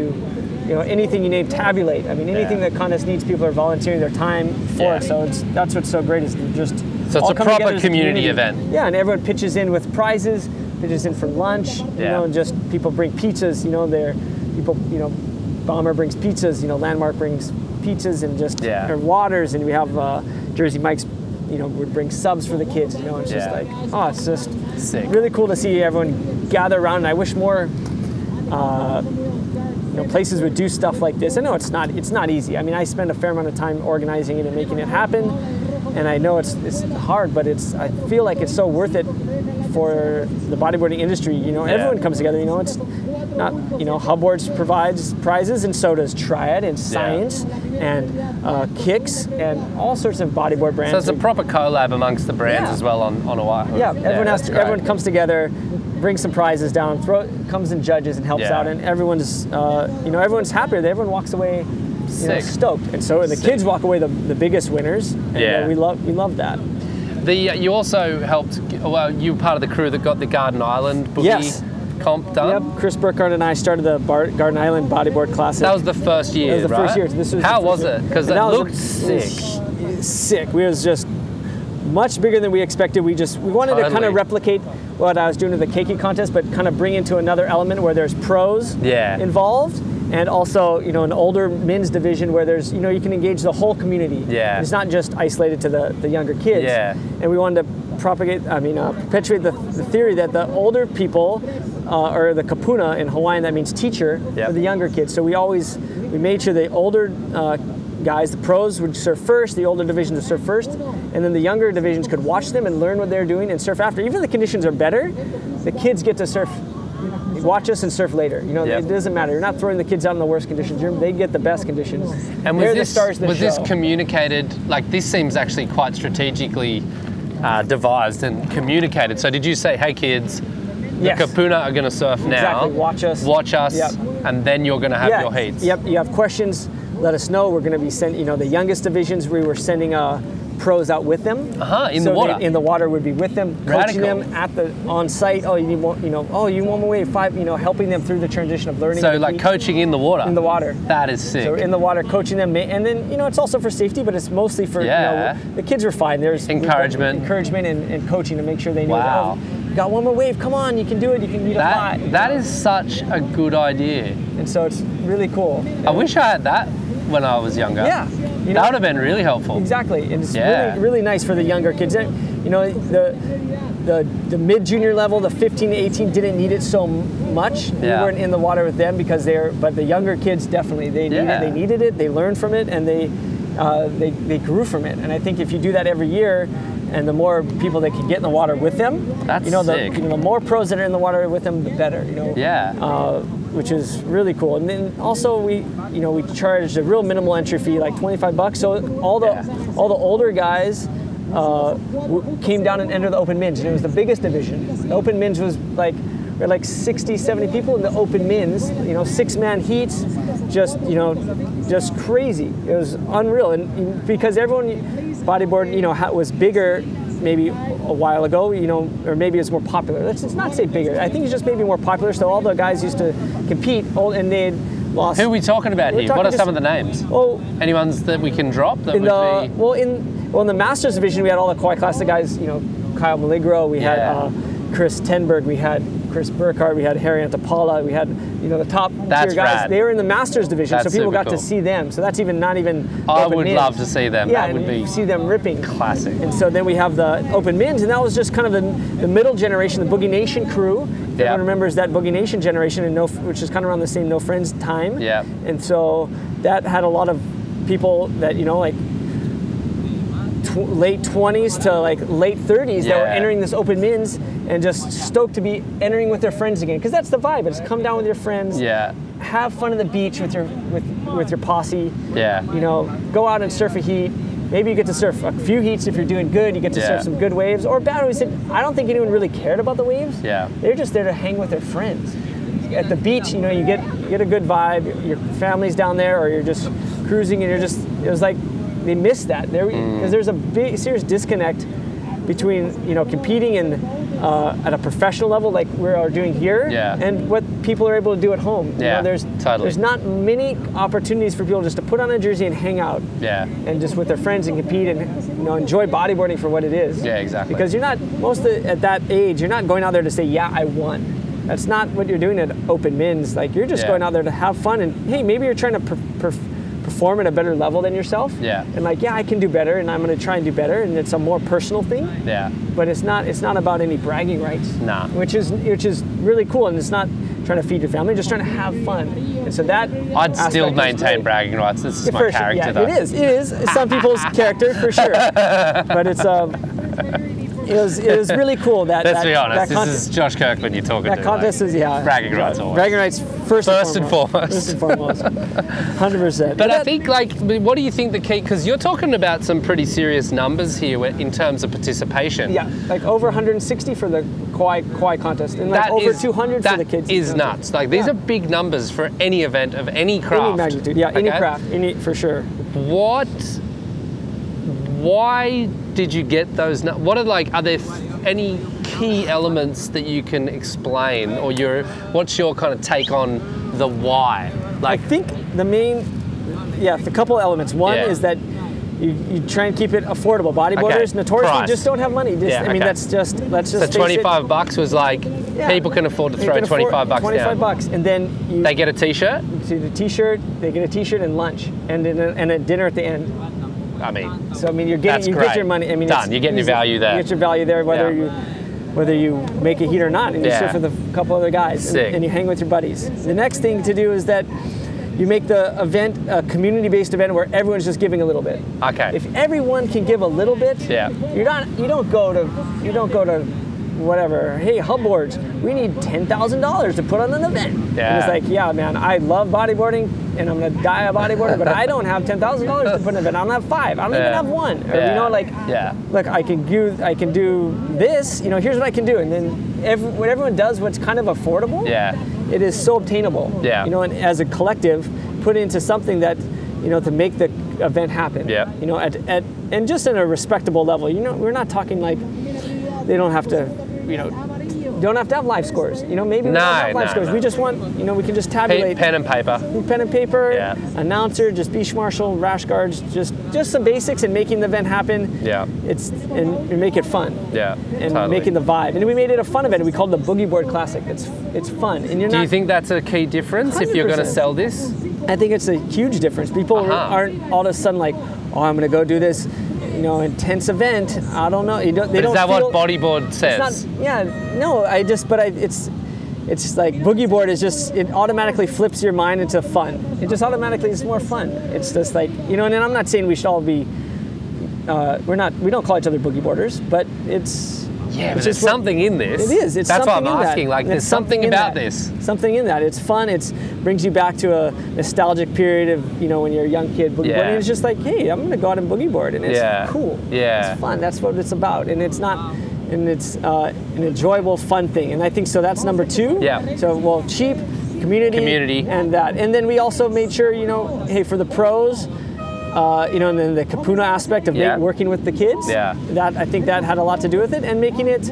you know, anything you name, tabulate. I mean, anything Yeah. that contest needs, people are volunteering their time for Yeah. So it's that's what's so great is just So it's all a proper a community event. Yeah, and everyone pitches in with prizes, pitches in for lunch. You Yeah. know, and just people bring pizzas. You know, they're people. You know, Bomber brings pizzas. You know, Landmark brings pizzas and just Yeah. or waters, and we have uh, Jersey Mike's. You know, would bring subs for the kids. You know, it's just like oh, it's just Sick. really cool to see everyone gather around. And I wish more. Uh, you know, places would do stuff like this. I know it's not it's not easy. I mean, I spend a fair amount of time organizing it and making it happen, and I know it's it's hard, but it's I feel like it's so worth it for the bodyboarding industry. You know, Yeah. everyone comes together. You know, it's not you know Hubboards provides prizes, and so does Triad and Science and uh, Kicks and all sorts of bodyboard brands. So it's a proper collab amongst the brands Yeah. as well on, on Oahu. Yeah, everyone has to, great. everyone comes together, brings some prizes down, throw comes and judges and helps Yeah. out, and everyone's uh, you know everyone's happier. Everyone walks away you know, stoked, and so the Sick. kids walk away the, the biggest winners. And, uh, Yeah. we love we love that. The uh, you also helped. Well, you were part of the crew that got the Garden Island boogie Yes. comp done. Yep, Chris Burkhardt and I started the Bar- Garden Island Bodyboard Classic. That was the first year, That was the right? first year. This was How was year. it? Because it that looked sick. sick. We was just much bigger than we expected. We just we wanted to kind of replicate what I was doing at the keiki contest, but kind of bring into another element where there's pros Yeah. involved. And also, you know, an older men's division where there's, you know, you can engage the whole community. Yeah. It's not just isolated to the, the younger kids. Yeah. And we wanted to propagate, I mean, uh, perpetuate the, the theory that the older people, uh, or the kapuna in Hawaiian, that means teacher, Yep. for the younger kids. So we always, we made sure the older uh, guys, the pros would surf first, the older divisions would surf first, and then the younger divisions could watch them and learn what they're doing and surf after. Even if the conditions are better, the kids get to surf. Watch us and surf later. You know, Yep. it doesn't matter. You're not throwing the kids out in the worst conditions. You're, they get the best conditions. And was They're this the stars the was this communicated? Like this seems actually quite strategically uh, devised and communicated. So did you say, "Hey kids, Yes. Kapuna are going to surf now. Exactly. Watch us. Watch us, Yep. and then you're going to have your heats. Yep. You have questions? Let us know. We're going to be sending. You know, the youngest divisions we were sending uh, pros out with them. Uh-huh, in so the water. they- in the water would be with them, coaching Radical. them at the on site. Oh, you need more. You know. Oh, you want more wave five. You know, helping them through the transition of learning. So like coaching in the water. in the water. That is sick. So in the water, coaching them, and then you know it's also for safety, but it's mostly for Yeah. you know the kids are fine. There's Encouragement. encouragement, and, and coaching to make sure they know. Wow. That, oh, got one more wave. Come on, you can do it. You can a that five. that is such a good idea. and so it's really cool. I wish I had that when I was younger. Yeah, you know that would have been really helpful. exactly, and it's Yeah. really really nice for the younger kids. And, You know the the the mid junior level, the 15 to 18 didn't need it so much. Yeah. We weren't in the water with them because they're, but the younger kids definitely they needed Yeah. they needed it. They learned from it and they uh, they they grew from it. And I think if you do that every year. And the more people that can get in the water with them, That's you know, the, sick. you know, the more pros that are in the water with them, the better. You know, Yeah. uh, which is really cool. And then also we, you know, we charged a real minimal entry fee, like 25 bucks. So all the Yeah. all the older guys uh, came down and entered the open minge, and it was the biggest division. The open minge was like we had like 60, 70 people in the open mins. You know, six man heats, just you know, just crazy. It was unreal, and because everyone bodyboard, you know, was bigger. Maybe a while ago, you know, or maybe it's more popular. Let's just not say bigger. I think it's just maybe more popular. So all the guys used to compete, all- and they'd, lost. Who are we talking about We're here? talking what are some of the names? Oh, Any ones that we can drop that would the be? well in well in the Masters division we had all the Kauai Classic guys. You know, Kyle Maligro, we had uh, Chris Tenberg, we had Chris Burkhardt, we had Harry Antapala, we had you know the top That's tier guys. rad. They were in the Masters division, That's so people got cool. to see them. So that's even not even. I open would mins. love to see them. Yeah, That would and be see them ripping. classic. And so then we have the open mins, and that was just kind of the, the middle generation, the Boogie Nation crew. Yeah. Everyone remembers that Boogie Nation generation, and no, which is kind of around the same No Friends time. Yeah. And so that had a lot of people that you know like tw- late 20s to like late 30s that were entering this open mins and just stoked to be entering with their friends again because that's the vibe. It's come down with your friends. Yeah. Have fun on the beach with your with with your posse. Yeah. You know, go out and surf a heat. Maybe you get to surf a few heats if you're doing good. You get to Yeah. surf some good waves or bad waves. I don't think anyone really cared about the waves. Yeah. They're just there to hang with their friends. At the beach, you know, you get you get a good vibe. Your family's down there, or you're just cruising, and you're just. It was like they miss that there because Mm. there's a big serious disconnect between you know competing and uh, at a professional level like we are doing here Yeah. and what people are able to do at home. You Yeah, know, there's totally. there's not many opportunities for people just to put on a jersey and hang out Yeah. and just with their friends and compete and you know enjoy bodyboarding for what it is. Yeah, exactly. Because you're not most the, at that age, you're not going out there to say, "Yeah, I won." That's not what you're doing at open mins. Like you're just Yeah. going out there to have fun and hey, maybe you're trying to perform at a better level than yourself. Yeah. And like, yeah, I can do better, and I'm going to try and do better, and it's a more personal thing. Yeah. But it's not it's not about any bragging rights. Nah. Which is which is really cool, and it's not trying to feed your family, just trying to have fun. And so that I'd still maintain bragging rights. This is Yeah, my sure. character, Yeah, though. it is. It is some people's character for sure. But it's um, it was it was really cool that. Let's that, be honest. That This contest, is Josh Kirkman you're talking that to. contest like, is yeah. bragging rights always. Bragging rights first, First and foremost. First and foremost. Hundred percent. But I think, like, what do you think the key? Because you're talking about some pretty serious numbers here in terms of participation. yeah, like over 160 for the Kauai Kauai contest, and like That over is- 200 for the kids. is contest. nuts. Like these Yeah. are big numbers for any event of any craft. Any magnitude, yeah, any okay? craft, any for sure. What? Why did you get those? What are like? Are there any key elements that you can explain, or your? What's your kind of take on the why? Like, I think the main, yeah, the couple elements. One Yeah. is that you, you try and keep it affordable. Bodyboarders Okay, notoriously price. just don't have money. Just, Yeah, I mean, okay. that's just let's just so 25 bucks was like Yeah. people can afford to throw 25 bucks 25 down. bucks, and then you They get a T-shirt. see the T-shirt. They get a T-shirt and lunch, and then a, and a dinner at the end. I mean, So I mean, you're getting you great. get your money. I mean, Done. You're getting your value there. You get your value there, whether Yeah. you whether you make a heat or not, and you Yeah. surf with a couple other guys, and, and you hang with your buddies. The next thing to do is that you make the event a community-based event where everyone's just giving a little bit. okay. If everyone can give a little bit, Yeah. you're not you don't go to you don't go to whatever. Hey, Hubboards, we need ten thousand dollars to put on an event. And Yeah. it's like, yeah, man, I love bodyboarding. and I'm gonna die a bodyboarder, but I don't have ten thousand dollars to put in an event. I don't have five. I don't even have one. Or Yeah. you know, like Yeah. look, I can do I can do this. You know, here's what I can do, and then every, when everyone does what's kind of affordable, Yeah. it is so obtainable. Yeah. You know, and as a collective, put into something that, you know, to make the event happen. Yeah. You know, at, at and just in a respectable level. You know, we're not talking like they don't have to, you know, don't have to have live scores. You know, maybe we No, don't have live no, scores. no. We just want, you know, we can just tabulate pen and paper. pen and paper, Yeah. announcer, just beach marshal, rash guards, just just some basics and making the event happen. Yeah. It's and, and make it fun. Yeah. And totally. making the vibe. And we made it a fun event. We called it the Boogie Board Classic. It's it's fun. And you're Do not you think that's a key difference if you're going to sell this? I think it's a huge difference. People Uh-huh. aren't all of a sudden like, oh, I'm going to go do this, you know, intense event. I don't know. You don't, they But don't is that feel, what bodyboard says? not. Yeah. No. I just. But I. It's. It's like boogie board is just. It automatically flips your mind into fun. It just automatically is more fun. It's just like you know. And I'm not saying we should all be. Uh, we're not. We don't call each other boogie boarders, but it's. Yeah, but there's what- something in this. it is. It's That's what something I'm in that. asking. Like, there's it's something about that. this. Something in that. It's fun. It brings you back to a nostalgic period of you know when you're a young kid boogie Yeah. boarding. It's just like, hey, I'm gonna go out and boogie board, and it's Yeah. cool. Yeah. It's fun. That's what it's about, and it's not. And it's uh, an enjoyable, fun thing, and I think so. That's number two. Yeah. So well, cheap, community, Community. and that, and then we also made sure, you know, hey, for the pros, uh, you know, and then the Kapuna aspect of Yeah. working with the kids. Yeah. That I think that had a lot to do with it, and making it,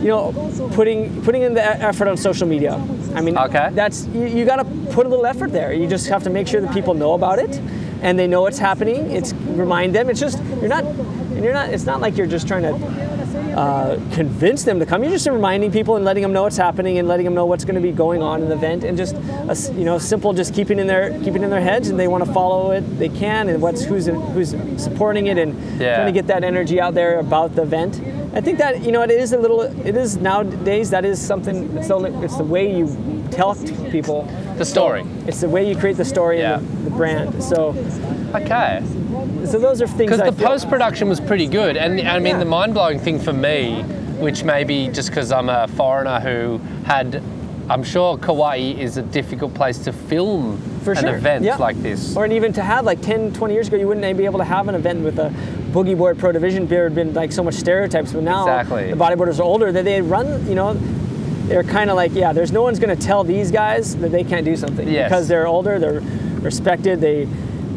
you know, putting putting in the effort on social media. I mean, Okay. that's you, you got to put a little effort there. You just have to make sure that people know about it, and they know it's happening. It's remind them. It's just you're not, and you're not. It's not like you're just trying to uh, convince them to come. You're just reminding people and letting them know what's happening and letting them know what's going to be going on in the event, and just a s you know simple just keeping in their keeping in their heads, and they want to follow it, they can, and what's who's who's supporting it, and Yeah. trying to get that energy out there about the event. I think that you know it is a little. It is nowadays that is something. It's the, only, it's the way you tell people The story. It's the way you create the story Yeah. and the, the brand. So Okay. So those are things. Because the post production was pretty good, and I mean Yeah. the mind blowing thing for me, which maybe just because I'm a foreigner who had, I'm sure Kauai is a difficult place to film for an sure. event yeah. like this. Or even to have like 10, 20 years ago, you wouldn't be able to have an event with a boogie board pro division. There had been like so much stereotypes, but now Exactly. the bodyboarders are older. That they run, you know, they're kind of like, yeah, there's no one's going to tell these guys that they can't do something Yes. because they're older, they're respected, they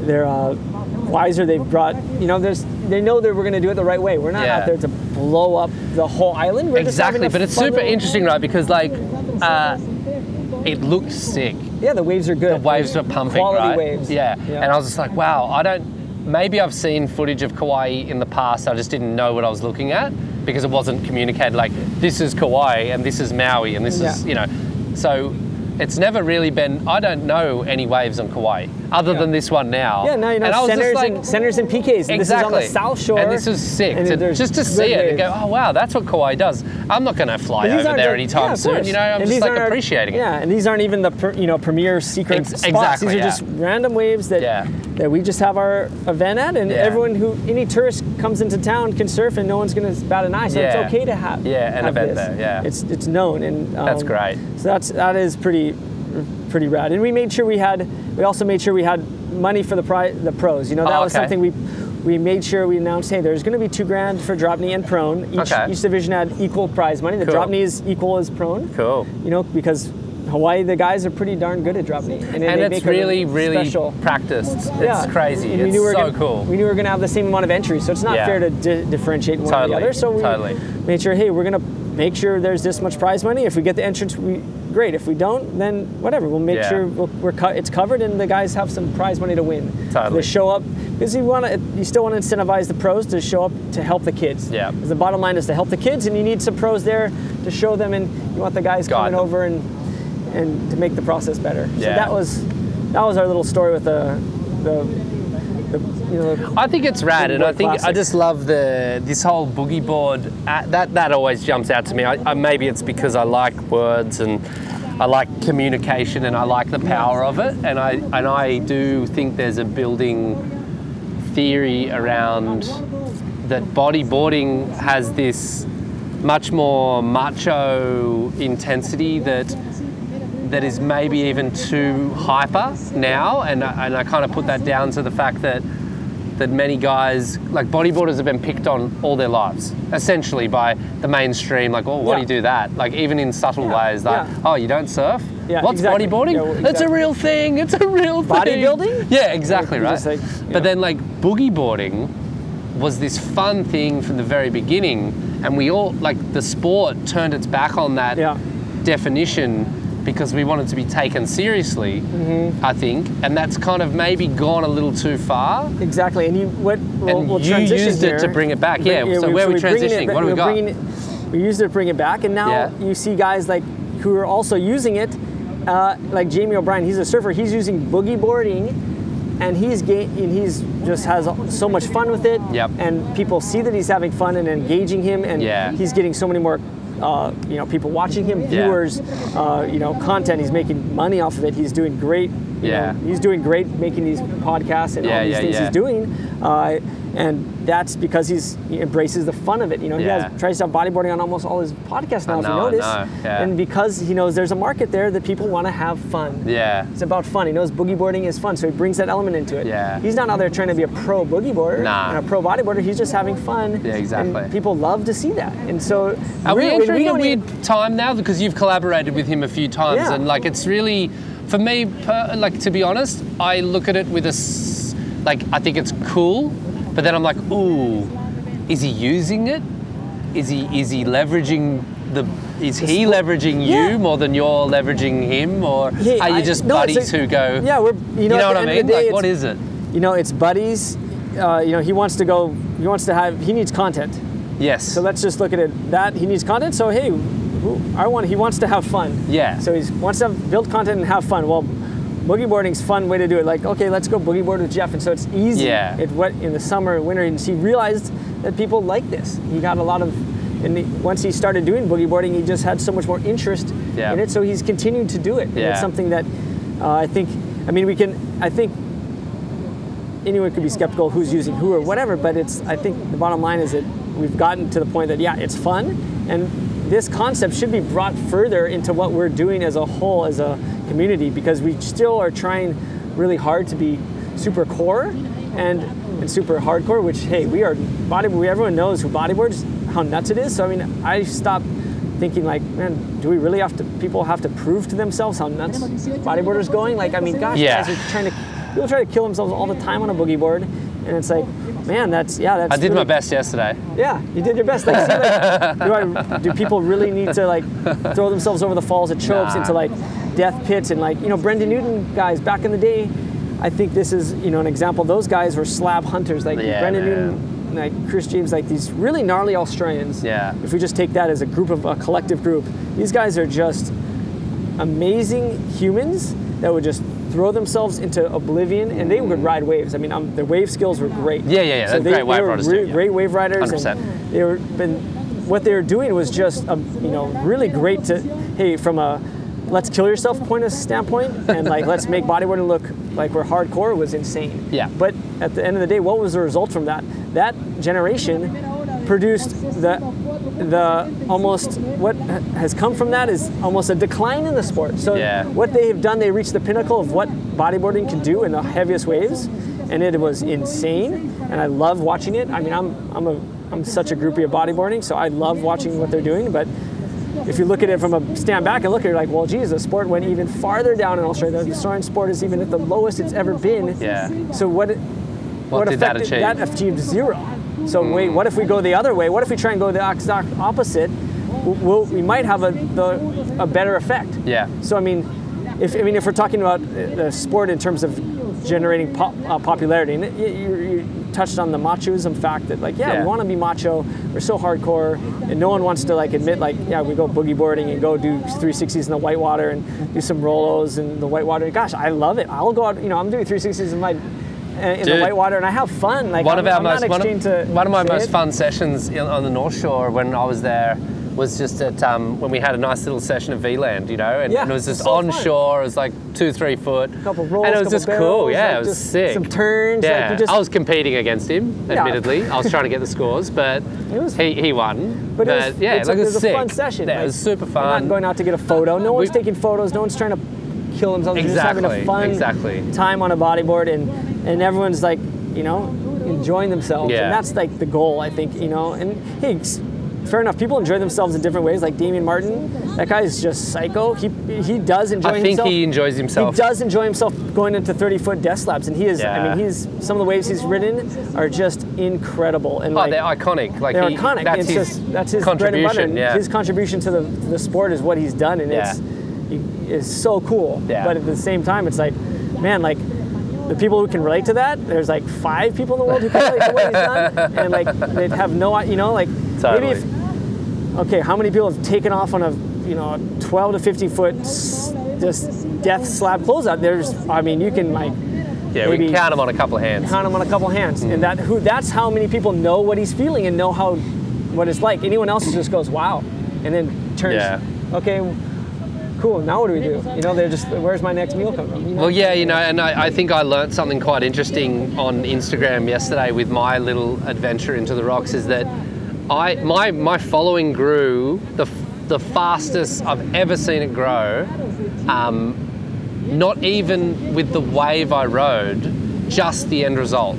they're uh, wiser. They've brought, you know, there's they know that we're going to do it the right way. We're not Yeah. out there to blow up the whole island. We're exactly, but it's super interesting, right? Because like, uh, it looks sick. Yeah, the waves are good. The waves are pumping, Quality right? waves. Yeah. Yeah. and I was just like, wow, I don't. Maybe I've seen footage of Kauai in the past. I just didn't know what I was looking at because it wasn't communicated. Like this is Kauai and this is Maui and this is you know, so it's never really been. I don't know any waves on Kauai other Yeah. than this one now. Yeah, now you know and centers like, and centers and PKs. And This is on the Exactly. South Shore, And this is sick. and to- just to see it and go, oh wow, that's what Kauai does. I'm not going to fly over there the- anytime yeah, soon. You know, I'm And just like appreciating it. Yeah, and these aren't even the per, you know premier secret Ex- spots. exactly, These are yeah. just random waves that that we just have our event at, and everyone who any tourist comes into town can surf, and no one's going to bat an eye. So it's okay to have Yeah, an have event this. there, yeah. it's it's known, and um, That's great. So that's that is pretty pretty rad. And we made sure we had we also made sure we had money for the pri- the pros. You know that Oh, was something we. We made sure we announced, hey, there's going to be two grand for drop knee and prone. Each, Okay. each division had equal prize money. The Cool. drop knee is equal as prone Cool. you know, because Hawaii, the guys are pretty darn good at drop knee, and, And they it's really, really special. practiced. Yeah. It's crazy. And we It's knew we were so gonna, cool. We knew we were going to have the same amount of entries, so it's not Yeah. fair to di- differentiate one or the other. So we totally. made sure, hey, we're going to make sure there's this much prize money. If we get the entrance, we great. If we don't, then whatever. We'll make Yeah. sure we'll, we're co- it's covered, and the guys have some prize money to win. Totally. They show up because you want to. You still want to incentivize the pros to show up to help the kids. Yeah. the bottom line is to help the kids, and you need some pros there to show them, and you want the guys Guide coming them. over and and to make the process better. So Yeah. that was that was our little story with the the, the you know the, I think it's rad, and I think I just love the this whole boogie board. Uh, that that always jumps out to me. I, I, maybe it's because I like words and I like communication and I like the power of it, and I and I do think there's a building theory around that bodyboarding has this much more macho intensity that that is maybe even too hyper now, and I- and I kind of put that down to the fact that that many guys like bodyboarders have been picked on all their lives, essentially by the mainstream. Like, oh, why do you do that? Like even in subtle Yeah, ways, like, yeah. oh, you don't surf? Yeah, What's exactly. bodyboarding? Yeah, well, It's a real thing. It's a real thing. Bodybuilding? Yeah, exactly right. like, but then like boogie boarding was this fun thing from the very beginning, and we all like the sport turned its back on that Yeah. definition because we wanted to be taken seriously. Mm-hmm. I think, and that's kind of maybe gone a little too far. Exactly, and you what we'll, And we'll you used it to bring it back. Bring- Yeah, so where are we transitioning? ba- What do we got? it- we used it to bring it back, and now Yeah. you see guys like who are also using it, uh, like Jamie O'Brien. He's a surfer. He's using boogie boarding, and he's ga- and he's just has so much fun with it. Yep. And people see that he's having fun and engaging him, and Yeah. he's getting so many more. Uh, you know, people watching him, Yeah. viewers, uh, you know, content. He's making money off of it. He's doing great. Yeah. know, he's doing great making these podcasts and Yeah, all these yeah, things yeah. he's doing, uh, and that's because he's he embraces the fun of it. You know, he has, tries to have bodyboarding on almost all his podcasts now. I if know, I you notice, and because he knows there's a market there that people want to have fun. Yeah. It's about fun. He knows boogie boarding is fun, so he brings that element into it. Yeah. He's not out there trying to be a pro boogie boarder Nah. and a pro bodyboarder. He's just having fun. Yeah, exactly. And people love to see that. And so Are we entering a weird even- time now because you've collaborated with him a few times and like it's really for me per, like to be honest I look at it with a like I think it's cool but then I'm like ooh is he using it is he is he leveraging the is he leveraging you Yeah. more than you're leveraging him or Hey, are you I- just no, buddies a- who go Yeah, we're you know, you know what I mean day, like what is it You know, it's buddies. Uh, you know, he wants to go. He wants to have. He needs content. yes So let's just look at it. That he needs content. So hey, I want. He wants to have fun. Yeah. So he wants to have, build content and have fun. Well, boogie boarding's a fun way to do it. Like okay, let's go boogie board with Jeff. And so it's easy. Yeah. It what in the summer, winter, and he realized that people like this. He got a lot of. And he, once he started doing boogie boarding, he just had so much more interest Yeah. in it. So he's continued to do it. Yeah. And it's something that uh, I think. I mean, we can. I think anyone could be skeptical who's using who or whatever, but it's I think the bottom line is that we've gotten to the point that yeah, it's fun and this concept should be brought further into what we're doing as a whole as a community because we still are trying really hard to be super core and and super hardcore, which hey, we are bodyboard we everyone knows who bodyboards how nuts it is. So I mean I stopped thinking like, man, do we really have to people have to prove to themselves how nuts bodyboarders going? Like I mean gosh, Yeah. guys are trying to people try to kill themselves all the time on a boogie board, and it's like, man, that's yeah, that's. I did my best yesterday Yeah, you did your best. Like, see, like, do, I, do people really need to like throw themselves over the falls of chokes Nah. into like death pits and like you know Brendan Newton guys back in the day? I think this is you know an example. Those guys were slab hunters, like Yeah, Brendan man. Newton, like Chris James, like these really gnarly Australians. Yeah. If we just take that as a group of a collective group, these guys are just amazing humans that would just throw themselves into oblivion and they would ride waves. I mean, um, their wave skills were great. Yeah, yeah, yeah, they're great wave riders re- yeah. Great wave riders. 100%. And they were been what they were doing was just um, you know really great to hey from a let's kill yourself point of standpoint and like let's make bodyboarding look like we're hardcore was insane. Yeah. But at the end of the day, what was the result from that? That generation produced the the almost what has come from that is almost a decline in the sport. So Yeah. what they have done, they reached the pinnacle of what bodyboarding can do in the heaviest waves, and it was insane. And I love watching it. I mean, I'm I'm a I'm such a groupie of bodyboarding, so I love watching what they're doing. But if you look at it from a stand back and look at it like, well, geez, the sport went even farther down in Australia. The Australian sport is even at the lowest it's ever been. Yeah. So what? What did that achieve? That achieved zero. So wait, what if we go the other way? What if we try and go the exact opposite? We'll, we might have a the, a better effect. Yeah. So I mean, if I mean if we're talking about uh, the sport in terms of generating pop, uh, popularity, and you, you, you touched on the machoism fact that like yeah, Yeah. we want to be macho, we're so hardcore, and no one wants to like admit like yeah we go boogie boarding and go do 360s in the whitewater and do some rollos in the whitewater. Gosh, I love it. I'll go out. You know, I'm doing 360s in my in the whitewater, and I have fun. Like one I'm, of our I'm most not one of, to one of my most it. fun sessions on the North Shore when I was there was just at um, when we had a nice little session of V-Land, you know, and, Yeah, and it was just so on fun. shore. It was like two, three foot, couple rolls, and it was just cool. Yeah, like it was sick. some turns, Yeah, you just- I was competing against him. Yeah. Admittedly, I was trying to get the scores, but he, he won. But, it was, yeah, it's like, a, it was sick. a fun session. Yeah, like, it was super fun. not going out to get a photo. No one's We- taking photos. No one's trying to kill themselves. They're just having Exactly, a fun exactly. time on a bodyboard, and and everyone's like, you know, enjoying themselves. Yeah. And that's like the goal, I think. You know, and hey. Fair enough. People enjoy themselves in different ways. Like Damian Martin, that guy is just psycho. He he does enjoy I think himself. he enjoys himself. He does enjoy himself going into 30 foot death slabs, and he is. Yeah. I mean, he's some of the waves he's ridden are just incredible. And Oh, like, they're iconic. Like they're he, iconic. That's it's his just that's his bread and butter. contribution. Yeah. His contribution to the, the sport is what he's done, and Yeah. it's is so cool. Yeah. But at the same time, it's like, man, like the people who can relate to that. There's like five people in the world who can relate to what he's done, and like they have no, you know, like Totally. maybe if okay, how many people have taken off on a you know 12 to 50 foot just death slab closeout? There's, I mean, you can like yeah, we can count him on a couple of hands. count them on a couple of hands, Mm. and that who that's how many people know what he's feeling and know how what it's like. Anyone else just goes wow, and then turns. Yeah. Okay, cool. Now what do we do? You know, they're just where's my next meal coming from? You know? Well, yeah, you know, and I, I think I learnt something quite interesting on Instagram yesterday with my little adventure into the rocks. Is that I my my following grew the the fastest I've ever seen it grow. Um, not even with the wave I rode, just the end result.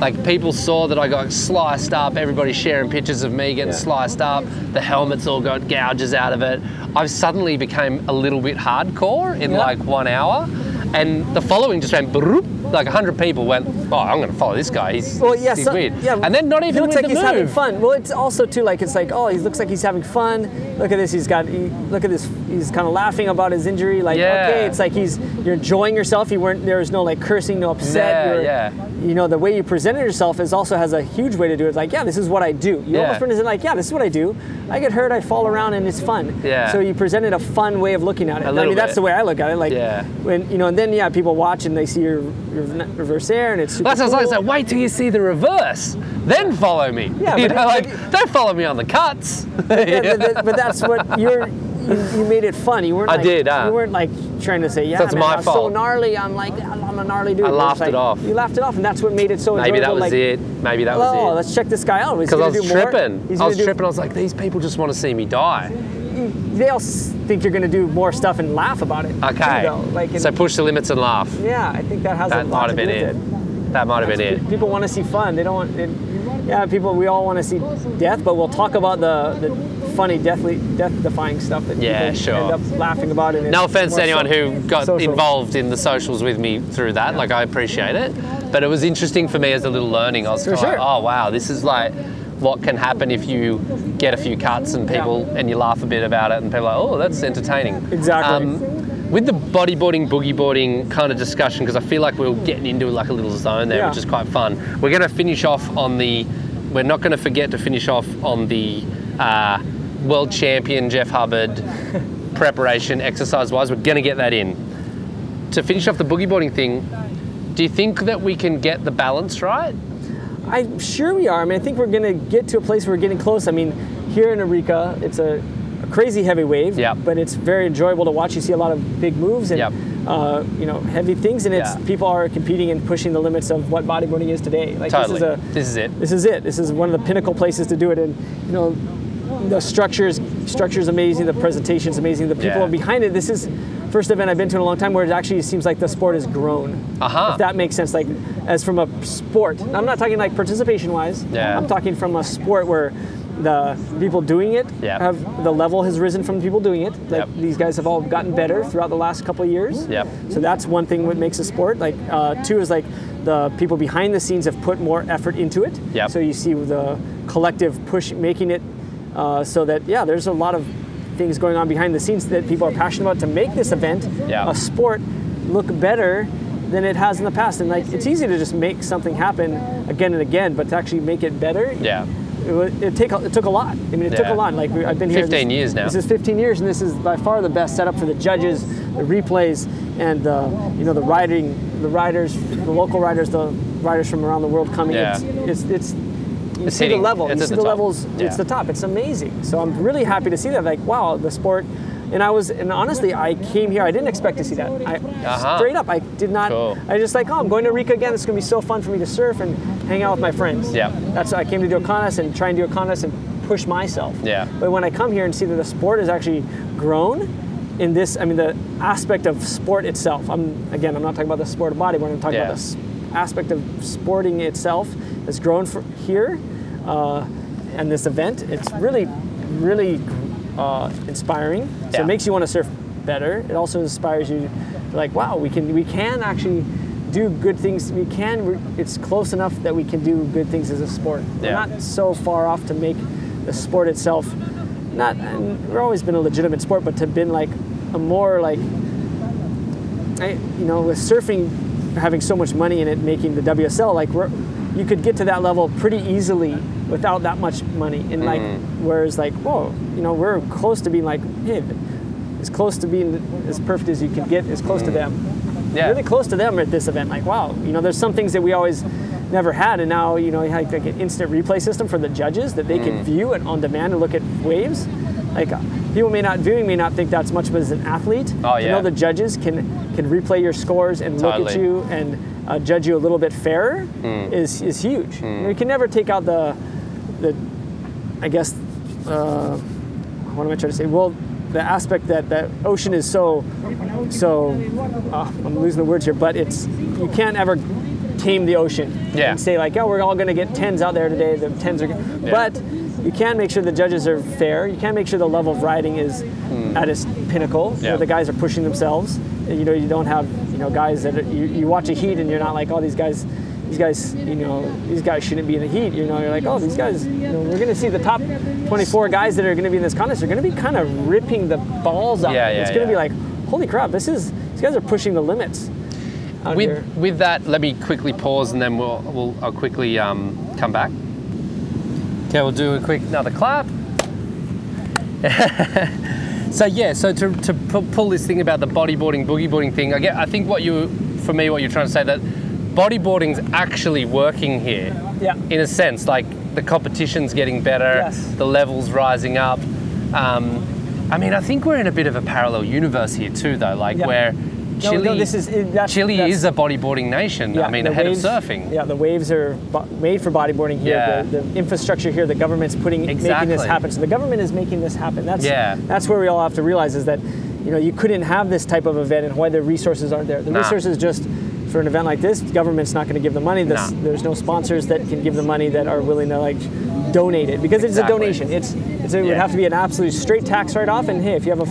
Like people saw that I got sliced up, everybody sharing pictures of me getting Yeah. sliced up, the helmets all got gouges out of it. I've suddenly became a little bit hardcore in Yeah. like one hour. And the following just went broop, like 100 people went, oh, I'm going to follow this guy. He's, Well, yeah, he's so- weird. yeah. And then not even looks like the he's move. having fun. Well, it's also too like it's like oh, he looks like he's having fun. Look at this, he's got. He, look at this, he's kind of laughing about his injury. Like Yeah. okay, it's like he's you're enjoying yourself. You weren't there was no like cursing, no upset. Yeah, yeah. You know the way you presented yourself is also has a huge way to do it. Like yeah, this is what I do. You Yeah. almost present like yeah, this is what I do. I get hurt, I fall around, and it's fun. Yeah. So you presented a fun way of looking at it. A I mean that's the way I look at it. Like Yeah. when you know, and then yeah, people watch and they see your reverse air, and it's super That's what I was like, wait till you see the reverse, then follow me. Yeah, you know, but- like, don't follow me on the cuts. yeah, but, that- but that's what you're. You, you made it fun. You weren't. I like, did, huh? You weren't like trying to say, "Yeah, That's man, my I'm so gnarly. I'm like, I'm a gnarly dude." I It laughed it off. You laughed it off, and that's what made it so Maybe that enjoyable. was like, it. Maybe that Oh, was it. let's check this guy out. Because I was tripping. I was tripping. I was like, these people just want to see me die. They all think you're going to do more stuff and laugh about it. too, Okay. though. Like, and- so push the limits and laugh. yeah, I think that has That a lot might to have do been with it. it. That might have been it. People want to see fun. They don't want. It, yeah, people. We all want to see death, but we'll talk about the, the funny, deathly, death-defying stuff that Yeah, people sure. end up laughing about. And No offense to anyone so- who got social. involved in the socials with me through that. Like, I appreciate it. But it was interesting for me as a little learning. I was sure. like, oh, wow, this is like what can happen if you get a few cuts and people, and you laugh a bit about it, and people are like, oh, that's entertaining. Exactly. with the bodyboarding, boogie boarding kind of discussion, because I feel like we're getting into like a little zone there, Yeah. which is quite fun. We're going to finish off on the. We're not going to forget to finish off on the uh, world champion Jeff Hubbard preparation exercise wise. We're going to get that in. To finish off the boogie boarding thing, do you think that we can get the balance right? I'm sure we are. I mean, I think we're going to get to a place where we're getting close. I mean, here in Arica, it's a, a crazy heavy wave, Yep. but it's very enjoyable to watch. You see a lot of big moves and Yep. uh, you know heavy things, and it's Yeah. people are competing and pushing the limits of what bodyboarding is today. Like Totally. this is a This is it. this is it. This is one of the pinnacle places to do it, and you know. The structures, structure's amazing. The presentation is amazing. The people Yeah. behind it. This is first event I've been to in a long time where it actually seems like the sport has grown. Uh-huh. If that makes sense, like as from a sport. I'm not talking like participation wise. Yeah. I'm talking from a sport where the people doing it Yeah. have the level has risen from the people doing it. Like Yep. these guys have all gotten better throughout the last couple of years. Yep. So that's one thing what makes a sport. Like uh, two is like the people behind the scenes have put more effort into it. Yep. So you see the collective push making it uh, so that yeah, there's a lot of things going on behind the scenes that people are passionate about to make this event Yeah. a sport look better than it has in the past. And like it's easy to just make something happen again and again, but to actually make it better, Yeah. it, it take it took a lot. I mean, it took a lot. Like I've been here 15 this- years now. This is 15 years, and this is by far the best setup for the judges, the replays, and uh, you know the riding, the riders, the local riders, the riders from around the world coming. Yeah. It's, it's it's you It's see hitting- the level. You see the the, levels. Yeah. It's the top. It's amazing. So I'm really happy to see that. Like wow, the sport. And I was, and honestly, I came here. I didn't expect to see that. I Uh-huh. straight up, I did not. Cool. I just like, oh, I'm going to Rica again. It's gonna be so fun for me to surf and hang out with my friends. Yeah. That's I came to do a contest and try and do a contest and push myself. Yeah. But when I come here and see that the sport has actually grown in this, I mean, the aspect of sport itself. I'm again, I'm not talking about the sport of bodyboarding. I'm talking Yeah. about the s- aspect of sporting itself has grown here, uh, and this event. It's really, really uh, inspiring. So Yeah. it makes you want to surf better. It also inspires you, like, wow, we can we can actually do good things. We can. We're, it's close enough that we can do good things as a sport. We're not so far off to make the sport itself. Not. And we've always been a legitimate sport, but to been like a more like, I, you know, with surfing having so much money in it, making the WSL like we're, you could get to that level pretty easily without that much money. And like, mm. whereas like, whoa, you know, we're close to being like, hey, as close to being as perfect as you can get, as close to mm. them. Yeah. Really close to them at this event. Like, wow, you know, there's some things that we always never had, and now you know, you have like an instant replay system for the judges that they can mm. view it on demand and look at waves. Like, uh, people may not viewing may not think that's much, but as an athlete, Oh, to yeah. know the judges can can replay your scores and look at you and uh, judge you a little bit fairer Hmm. is is huge. You, know, you can never take out the the I guess uh, what am I trying to say? Well, the aspect that the ocean is so so uh, I'm losing the words here, but it's you can't ever tame the ocean Yeah. and say like, oh, we're all going to get tens out there today. The tens are, Yeah. but you can make sure the judges are fair. You can make sure the level of riding is at its pinnacle. Yeah. Where the guys are pushing themselves. You know, you don't have you know guys that are, you, you watch a heat and you're not like, oh, these guys. These guys, you know, these guys shouldn't be in the heat. You know, you're like, oh, these guys. You know, we're going to see the top 24 guys that are going to be in this contest. Are going to be kind of ripping the balls out. Yeah, yeah, it's going to yeah. be like, holy crap, this is. These guys are pushing the limits. Here. With, with that, let me quickly pause and then we'll, we'll I'll quickly um, come back. Okay, we'll do a quick another clap. so yeah, so to, to pull this thing about the bodyboarding, boogie boarding thing, I get. I think what you, for me, what you're trying to say that bodyboarding's actually working here. Yeah. In a sense, like the competition's getting better, Yes. the levels rising up. Um, I mean, I think we're in a bit of a parallel universe here too, though. Like Yeah. where Chile, no, this is that's, Chile that's- is a bodyboarding nation. I mean, ahead waves- of surfing. Yeah, the waves are bo- made for bodyboarding here. Yeah. The, the infrastructure here, the government's putting making this happen. So the government is making this happen. That's Yeah. that's where we all have to realize is that you know you couldn't have this type of event and why the resources aren't there. The Nah. resources just for an event like this, the government's not going to give the money. This, Nah. There's no sponsors that can give the money that are willing to like donate it because it's Exactly. a donation. It's, it's it would have to be an absolute straight tax write off. And hey, if you have a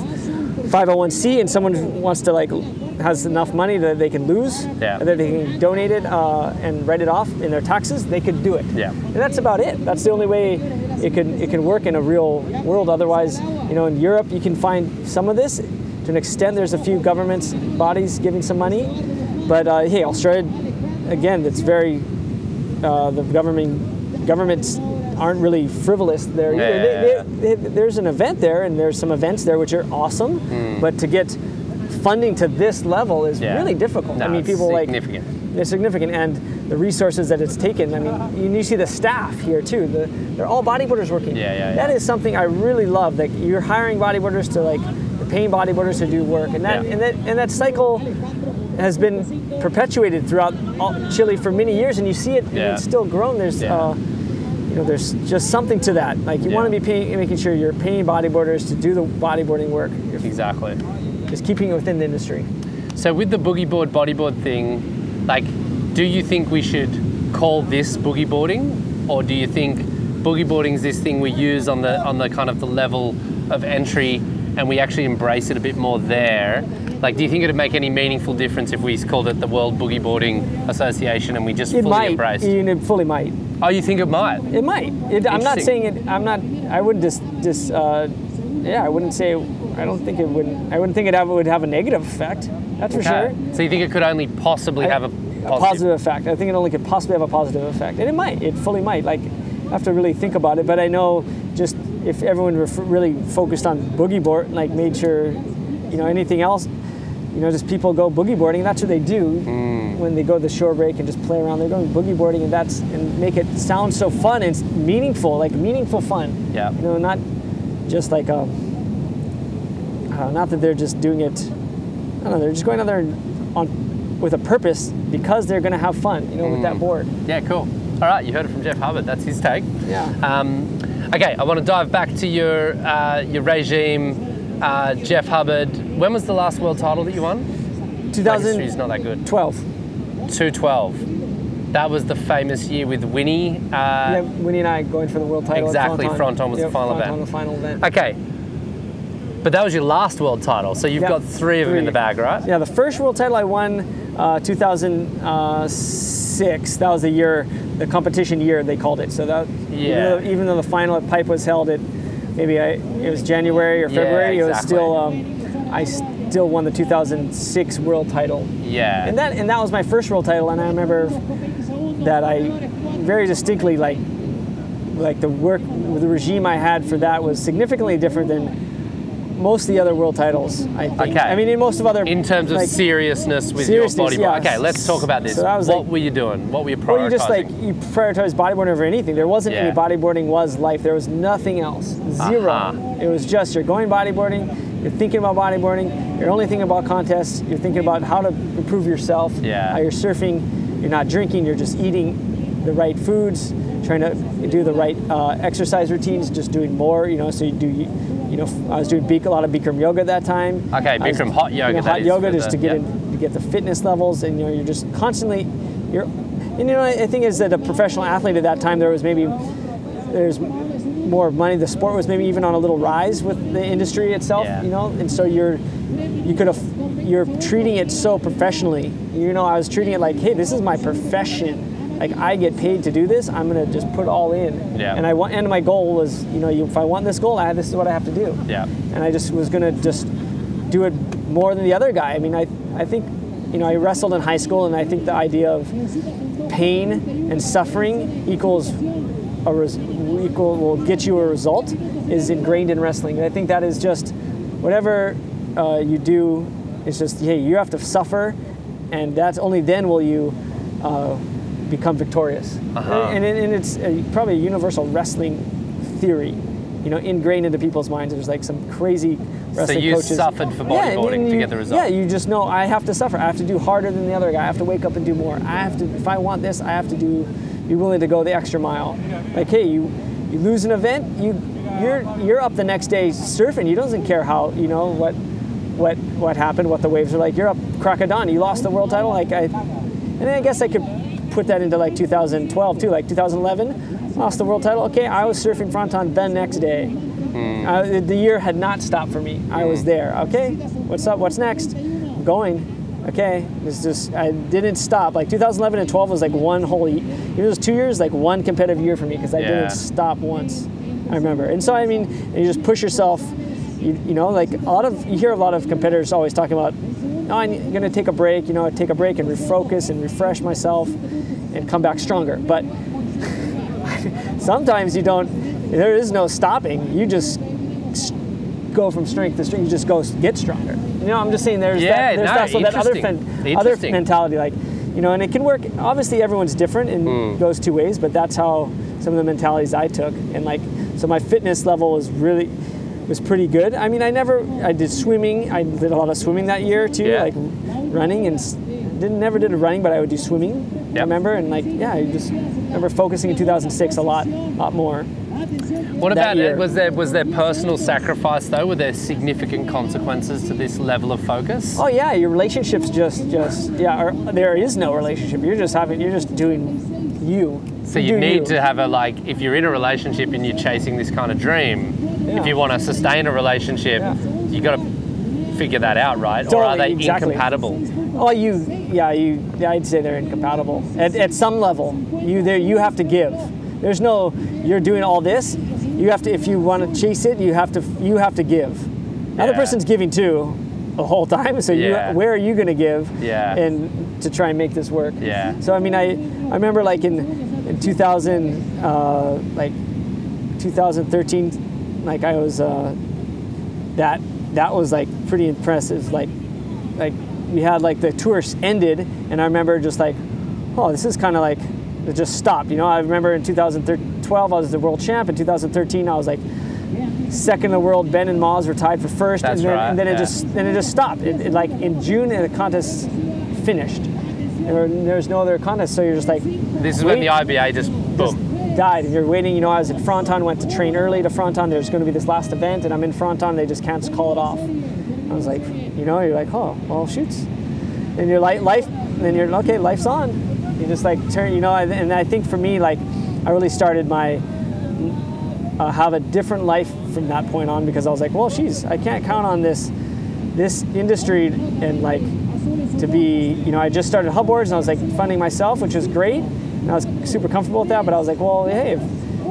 501c and someone wants to like has enough money that they can lose, Yeah. that they can donate it uh, and write it off in their taxes, they could do it. Yeah. And that's about it. That's the only way it can it can work in a real world. Otherwise, you know, in Europe you can find some of this. To an extent, there's a few governments bodies giving some money, but uh, hey, Australia, again, it's very uh, the government governments aren't really frivolous there. Yeah. They- they- they- there's an event there, and there's some events there which are awesome, but to get funding to this level is. Yeah. really difficult. No, I mean, people like significant. they're significant, and the resources that it's taken. I mean, you, you see the staff here too. The, they're all bodyboarders working. Yeah, yeah, That yeah. is something I really love. That you're hiring bodyboarders to like, you're paying bodyboarders to do work, and that Yeah. and that and that cycle has been perpetuated throughout all, Chile for many years, and you see it. and Yeah. it's still grown. There's. Yeah. Uh, you know, there's just something to that. Like you want to be paying, making sure you're paying bodyboarders to do the bodyboarding work. Exactly. Just keeping it within the industry. So with the boogie board bodyboard thing, like, do you think we should call this boogie boarding, or do you think boogie boarding is this thing we use on the on the kind of the level of entry, and we actually embrace it a bit more there? Like, do you think it'd make any meaningful difference if we called it the World Boogie Boarding Association and we just It fully might. embraced? It fully might. oh, you think it might? It might. It, I'm not saying it. I'm not. I wouldn't just. Just. Uh, yeah. I wouldn't say. I don't think it would. I wouldn't think it have, would have a negative effect. That's for Okay. sure. So you think it could only possibly have a a positive? positive effect. I think it only could possibly have a positive effect, and it might. It fully might. Like, I have to really think about it. But I know just if everyone were really focused on boogie board, like made sure, you know, anything else, you know, just people go boogie boarding. That's what they do Mm. when they go to the shore break and just play around. They're going boogie boarding, and that's and make it sound so fun and meaningful, like meaningful fun. Yeah. You know, not just like um, uh, not that they're just doing it. I don't know. They're just going out there on with a purpose because they're going to have fun. You know, with Mm. that board. Yeah, cool. All right, you heard it from Jeff Hubbard. That's his take. Yeah. Um, okay, I want to dive back to your uh, your regime, uh, Jeff Hubbard. When was the last world title that you won? My history's 2012. not that good. 12. 212. That was the famous year with Winnie. Uh, yeah, Winnie and I going for the world title. Exactly, Fronton. Fronton was the Yep, final Fronton event. the final event. Okay. But that was your last world title, so you've Yeah, got three of them in the bag, right? Yeah, the first world title I won, uh, 2006. That was the year, the competition year they called it. So that even though, even though the final at Pipe was held at maybe I, it was January or Yeah, February, it was still um, I still won the 2006 world title. Yeah. And that and that was my first world title, and I remember that I very distinctly like like the work the regime I had for that was significantly different than most of the other world titles. I think. Okay. I mean, in most of other in terms of like, seriousness with Seriousness, your body. yeah. Okay, let's talk about this. So that was what like- were you doing? What were you prioritizing? Well, you just like you prioritize bodyboarding over anything. There wasn't any bodyboarding was life. There was nothing else. 0 Uh-huh. It was just you're going bodyboarding. You're thinking about bodyboarding. You're only thinking about contests. You're thinking about how to improve yourself. Yeah. You're surfing. You're not drinking. You're just eating the right foods. Trying to do the right uh, exercise routines. Just doing more. You know. So you do. You know, I was doing a lot of Bikram yoga at that time. Okay, was- Bikram hot yoga, You know, hot yoga just the- to get yeah. in you get the fitness levels and you know you're just constantly you're and you know I think is that a professional athlete at that time there was maybe there's more money the sport was maybe even on a little rise with the industry itself Yeah. you know and so you're you could have you're treating it so professionally you know I was treating it like hey this is my profession like I get paid to do this I'm gonna just put it all in Yeah. and I want and my goal was you know you, if I want this goal I this is what I have to do Yeah. and I just was gonna just do it more than the other guy. I mean, I I think you know I wrestled in high school, and I think the idea of pain and suffering equals a res- equal will get you a result is ingrained in wrestling. And I think that is just whatever uh, you do. It's just hey, you have to suffer, and that's only then will you. Uh, become victorious Uh-huh. and, and, and it's a, probably a universal wrestling theory you know ingrained into people's minds there's like some crazy wrestling so you coaches suffered for bodyboarding and to get the result. Yeah, you just know I have to suffer. I have to do harder than the other guy. I have to wake up and do more. I have to if I want this, I have to do be willing to go the extra mile. Like hey, you you lose an event, you you're you're up the next day surfing. You doesn't care how you know what what what happened, what the waves are like. You're up Crocodon. You lost the world title. Like I, and I guess I could put that into like 2012 too. Like 2011, lost the world title. Okay, I was surfing Fronton the next day. Uh, the- the year had not stopped for me. I was there. Okay, what's up? What's next? I'm going. Okay, it's just I didn't stop. Like 2011 and 12 was like one whole. ye- It was two years, like one competitive year for me because I Yeah. didn't stop once. I remember. And so I mean, you just push yourself. You, you know, like a lot of you hear a lot of competitors always talking about. No, I'm gonna take a break. You know, take a break and refocus and refresh myself, and come back stronger. But sometimes you don't. There is no stopping. You just go from strength to strength. You just go get stronger. You know, I'm just saying there's Yeah, that. There's no, that, so that other fen- other mentality, like you know, and it can work. Obviously, everyone's different and Hmm. goes two ways. But that's how some of the mentalities I took, and like so my fitness level was really was pretty good. I mean, I never I did swimming. I did a lot of swimming that year too, Yeah. like running and didn't never did a running, but I would do swimming. I remember and like yeah, I just remember focusing in 2006 a lot, lot more. What about it? Was there was there personal sacrifice though? Were there significant consequences to this level of focus? Oh yeah, your relationships just just yeah, or there is no relationship. You're just having you're just doing you. So you need to have a like if you're in a relationship and you're chasing this kind of dream, Yeah. if you want to sustain a relationship, Yeah. you got to figure that out, right? or are they exactly. incompatible? Oh, you yeah, you yeah, I'd say they're incompatible. At, at some level, you there you have to give. There's no you're doing all this. You have to if you want to chase it, you have to you have to give. The Other person's giving too the whole time. So Yeah. you where are you going to give? Yeah. And to try and make this work. Yeah. So I mean, I I remember like in in 2000 uh, like 2013, like I was uh, that that was like pretty impressive. Like like we had like the tour ended, and I remember just like, oh, this is kind of like it just stopped. You know, I remember in 2012 I was the world champ. In 2013 I was like second in the world. Ben and Moz were tied for first, That's and then, right, and then it just then it just stopped. It, it, like in June, the contest finished. There, were- there was no other contest, so you're just like This is when the IBA just boom. died and you're waiting you know i was at fronton went to train early to fronton there's going to be this last event and i'm in fronton they just can't call it off i was like you know you're like oh well shoots and your life life then you're okay life's on you just like turn you know and i think for me like i really started my uh, have a different life from that point on because i was like well she's i can't count on this this industry and like to be, you know, I just started Hubboards and I was like funding myself, which was great. And I was super comfortable with that. But I was like, well, hey,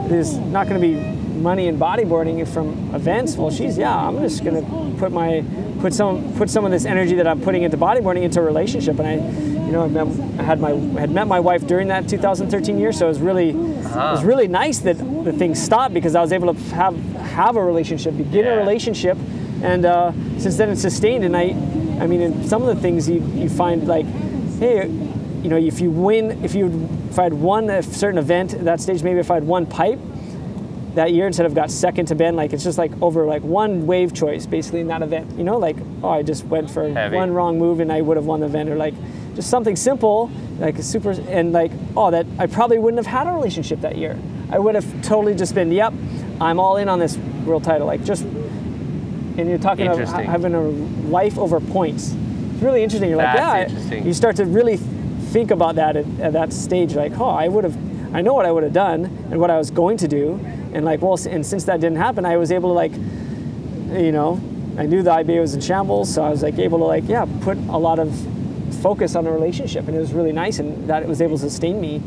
there's not going to be money in bodyboarding from events, well, she's yeah, I'm just going to put my put some put some of this energy that I'm putting into bodyboarding into a relationship. And I, know, I, met, had my had met my wife during that 2013 year, so it was really it was really nice that the thing stopped because I was able to have have a relationship, begin Yeah. a relationship, and uh, since then it's sustained. And I, I mean, in some of the things you, you find like, hey, you know, if you win, if you if I'd won a certain event at that stage, maybe if I'd won pipe that year instead of got second to Ben, like it's just like over like one wave choice basically in that event. You know, like oh, I just went for Heavy. one wrong move and I would have won the event, or like just something simple, like a super, and like oh, that I probably wouldn't have had a relationship that year. I would have totally just been, yep, I'm all in on this world title, like just. And you're talking about having a life over points. It's really interesting. You're like, yeah, interesting. you start to really think about that at, at that stage. Like, oh, I would have, I know what I would have done and what I was going to do, and like, well, and since that didn't happen, I was able to like, you know, I knew the IBA was in shambles, so I was like able to like, yeah, put a lot of focus on a relationship, and it was really nice, and that it was able to sustain me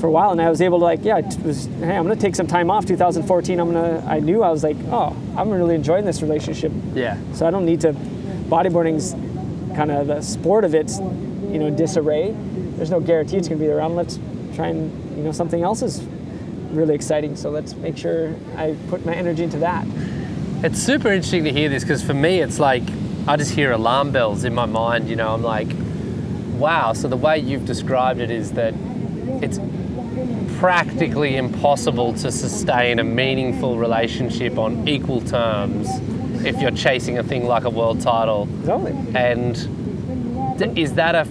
for a while, and I was able to like, yeah, it was, hey, I'm gonna take some time off. 2014, I'm gonna, I knew I was like, oh, I'm really enjoying this relationship. Yeah. So I don't need to. Bodyboarding's kind of the sport of it's, you know, disarray. There's no guarantee it's going to be around. Let's try and you know something else is really exciting. So let's make sure I put my energy into that. It's super interesting to hear this because for me, it's like I just hear alarm bells in my mind. You know, I'm like, wow. So the way you've described it is that it's practically impossible to sustain a meaningful relationship on equal terms if you're chasing a thing like a world title. Totally. And th- is that a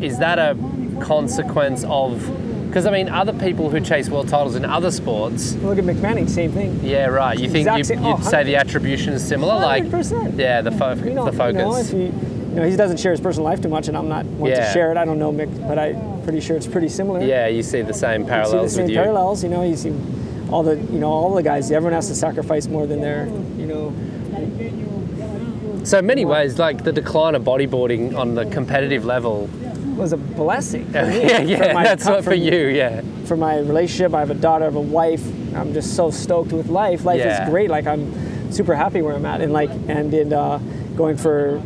is that a consequence of? Because I mean, other people who chase world titles in other sports, Look at Mick Fanning, same thing. yeah, right. You think Exact you, same- you'd oh, say the attribution is similar, like 100%. yeah, the, fo- You know, the focus. You know, you know, he doesn't share his personal life too much, and I'm not one Yeah. to share it. I don't know Mick, but I'm pretty sure it's pretty similar. yeah, you see the same parallels. see the parallels same with you. parallels. You know, you see all the you know all the guys. Everyone has to sacrifice more than their you know So in many ways, like the decline of bodyboarding on the competitive level. was a blessing. For me, yeah, for yeah, my that's what for you. Yeah, for my relationship. I have a daughter, I have a wife. I'm just so stoked with life. Life Yeah. is great. Like I'm super happy where I'm at, and like and in uh, going for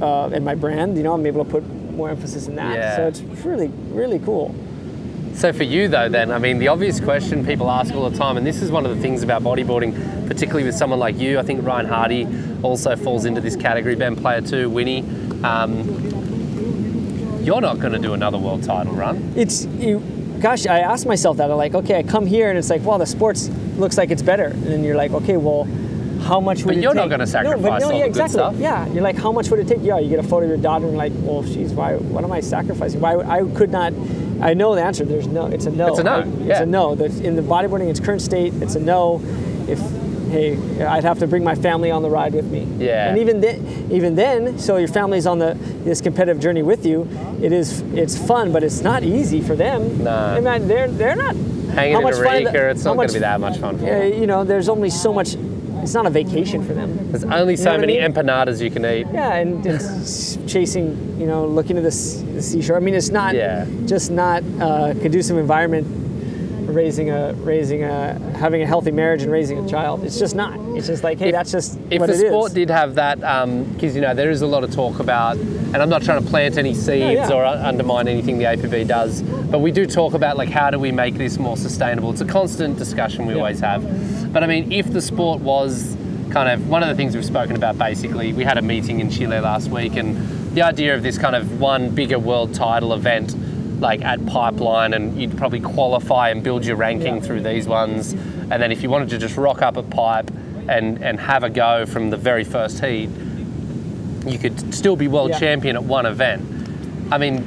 uh, in my brand, you know, I'm able to put more emphasis in that. Yeah. So it's really really cool. So for you though, then I mean, the obvious question people ask all the time, and this is one of the things about bodyboarding, particularly with someone like you. I think Ryan Hardy also falls into this category. Ben Player too, Winnie. Um, you're not going to do another world title run. It's you. Gosh, I asked myself that. I'm like, okay, I come here and it's like, well, the sports looks like it's better, and then you're like, okay, well. How much would But it you're not gonna no, sacrifice but no, all yeah, the good exactly. stuff. Yeah, you're like, how much would it take? Yeah, you get a photo of your daughter and like, oh, well, she's why? What am I sacrificing? Why? I could not. I know the answer. There's no. It's a no. It's a no, I- yeah. It's a no. In the bodyboarding, its current state, it's a no. If hey, I'd have to bring my family on the ride with me. Yeah. And even then, even then, so your family's on the this competitive journey with you. It is. It's fun, but it's not easy for them. No. Mean, they're they're not. Hanging how in much a fun- Rika, it's not going to be that much fun for Yeah, them. you know, there's only so much. It's not a vacation for them. There's only so what I many mean? empanadas you can eat. Yeah, and, and chasing, you know, looking to the, the seashore. I mean, it's not Yeah. just not a conducive environment. Raising a, raising a, having a healthy marriage and raising a child. It's just not. It's just like, hey, If- that's just If what the it is. sport did have that, um, because you know there is a lot of talk about, and I'm not trying to plant any seeds oh, yeah. or undermine anything the APB does, but we do talk about like how do we make this more sustainable. It's a constant discussion we Yeah. always have. But I mean, if the sport was kind of one of the things we've spoken about, basically, we had a meeting in Chile last week, and the idea of this kind of one bigger world title event, like at Pipeline, and you'd probably qualify and build your ranking Yeah. through these ones, and then if you wanted to just rock up at Pipe and and have a go from the very first heat, you could still be world Yeah. champion at one event. I mean,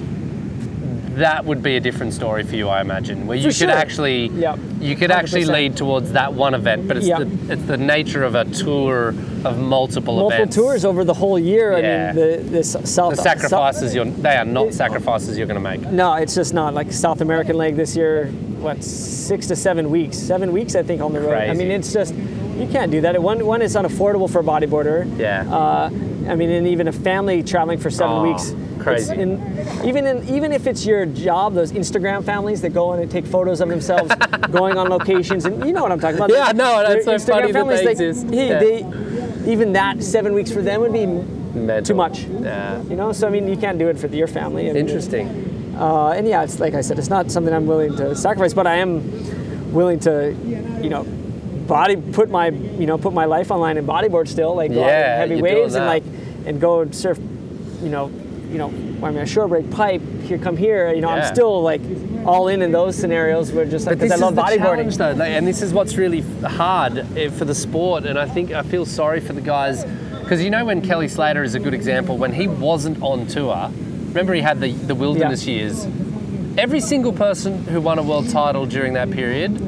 that would be a different story for you, I imagine, where you could sure. actually Yep. you could actually 100%. lead towards that one event, but it's Yep. the it's the nature of a tour of multiple, events. Multiple events. tours over the whole year. Yeah. I mean, the this South The sacrifices South- you're they are not It- sacrifices you're going to make. No, it's just not like South American leg this year. What six to seven weeks? Seven weeks, I think, on the road. Crazy. I mean, it's just you can't do that. One, one is unaffordable for a bodyboarder. Yeah. Uh, I mean, and even a family traveling for seven Oh, weeks. Crazy. in- even in even if it's your job, those Instagram families that go in and take photos of themselves going on locations, and you know what I'm talking about. Yeah, They're it's so Instagram funny that they they- exist. hey, Yeah. they, even that seven weeks for them would be Mental. too much. Yeah. You know, so I mean, you can't do it for your family. and- Interesting. uh, and yeah, it's like I said, it's not something I'm willing to sacrifice, but I am willing to, you know, body put my you know put my life online in bodyboard still, like go Yeah, heavy waves and like and go and surf, you know, you know, I mean a shore break pipe here, come here, you know, Yeah. I'm still like all in in those scenarios where just like because I love is the bodyboarding. challenge, though, like, and this is what's really hard eh, for the sport. And I think I feel sorry for the guys because you know when Kelly Slater is a good example when he wasn't on tour. Remember he had the the wilderness years. Every single person who won a world title during that period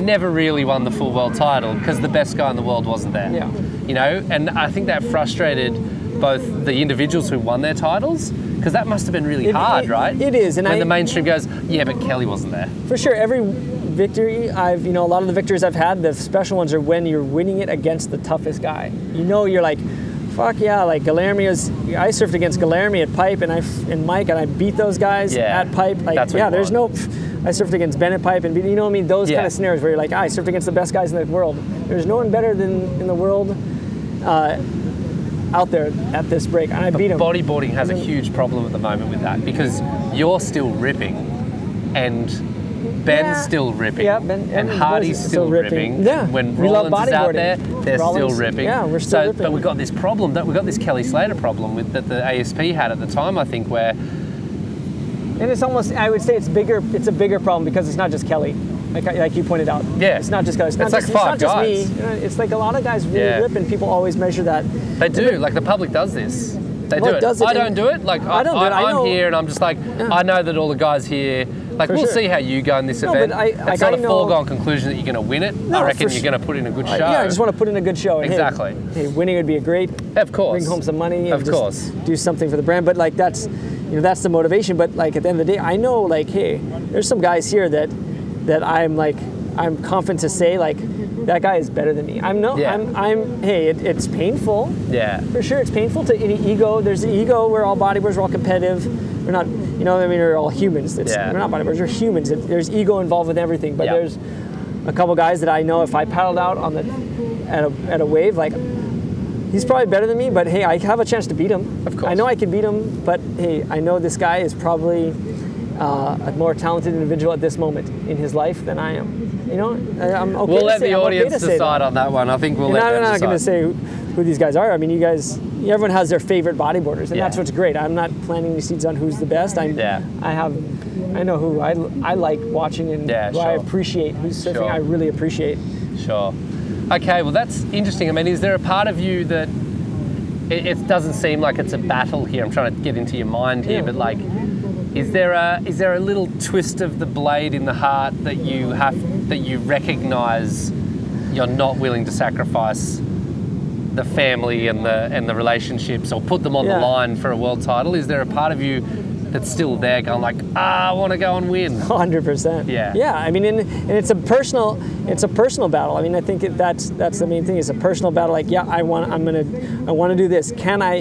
never really won the full world title because the best guy in the world wasn't there. Yeah. You know, and I think that frustrated both the individuals who won their titles because that must have been really It- hard, it- right? it is, and when I- the mainstream goes, yeah, but Kelly wasn't there. For sure, every victory I've, you know, a lot of the victories I've had, the special ones are when you're winning it against the toughest guy. You know, you're like, fuck yeah, like Guilherme was, I surfed against Guilherme at Pipe and I, and Mike and I beat those guys Yeah, at Pipe. Like, that's what yeah, there's no, I surfed against Bennett Pipe and beat, you know what I mean? Those Yeah. kind of scenarios where you're like, I surfed against the best guys in the world. There's no one better than in the world uh, out there at this break, and I beat him. Bodyboarding has a huge problem at the moment with that because you're still ripping and Ben's Yeah. still ripping Yeah, Ben- and Hardy's still, still ripping. ripping. Yeah, When we love Rollins is out there, they're Rollins- still ripping. yeah, we're still so, ripping. But we've got this problem that we've got this Kelly Slater problem with that the ASP had at the time, I think, where And it's almost, I would say it's bigger, it's a bigger problem because it's not just Kelly. Like, like you pointed out. Yeah. It's not just Kelly. It's, not It's like just, five it's not guys. just me. It's like a lot of guys really Yeah. rip and people always measure that. they do, like the public does this. They Well, do it it. does it I don't do it. Like I, don't. I am here and I'm just like I know that all the guys here. Like For we'll sure. see how you go in this No, event. but I- it's like, not I a know- foregone conclusion that you're going to win it. No, I reckon you're going to put in a good show. Yeah, I just want to put in a good show. and, hey, Exactly. Hey, winning would be a great. Of course. Bring home some money. And Of course. Do something for the brand, but like that's, you know, that's the motivation. But like at the end of the day, I know like, hey, there's some guys here that, that I'm like, I'm confident to say like, that guy is better than me. I'm no, Yeah. I'm, I'm. Hey, it, it's painful. Yeah. For sure, it's painful to any ego. There's the ego. We're all bodybuilders. We're all competitive. We're not, you know, I mean, we're all humans. It's, Yeah. We're not bodybuilders. We're humans. It, there's ego involved with everything. But Yeah. there's a couple guys that I know if I paddled out on the at a, at a wave, like he's probably better than me. But hey, I have a chance to beat him. Of course. I know I can beat him. But hey, I know this guy is probably uh, a more talented individual at this moment in his life than I am. You know, I'm okay. We'll let say, the I'm audience to say that. decide on that one. I think we'll And let I'm not going to decide. say who, who these guys are. I mean, you guys, everyone has their favorite bodyboarders, and Yeah. that's what's great. I'm not planting any seeds on who's the best. I, Yeah. I have, I know who I, I like watching and Yeah, who I sure. appreciate, who's surfing Sure. I really appreciate. Sure. Okay, well, that's interesting. I mean, is there a part of you that it, it doesn't seem like it's a battle here? I'm trying to get into your mind here, Yeah. but like, is there a is there a little twist of the blade in the heart that you have that you recognise you're not willing to sacrifice the family and the and the relationships or put them on Yeah. the line for a world title? Is there a part of you that's still there, going like, ah, I want to go and win? Hundred percent. Yeah. Yeah. I mean, and, and it's a personal, it's a personal battle. I mean, I think that's that's the main thing. It's a personal battle. Like, yeah, I want, I'm gonna, I want to do this. Can I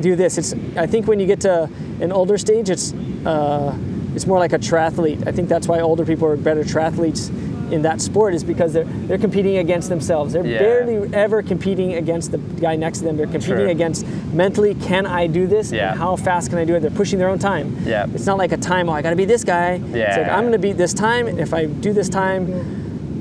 do this? It's. I think when you get to an older stage, it's, uh, it's more like a triathlete. I think that's why older people are better triathletes in that sport is because they're they're competing against themselves. They're Yeah. barely ever competing against the guy next to them. They're competing True. against mentally. Can I do this? Yeah. And how fast can I do it? They're pushing their own time. Yeah. It's not like a time, oh, I gotta beat this guy. It's like, I'm gonna beat this time. If I do this time,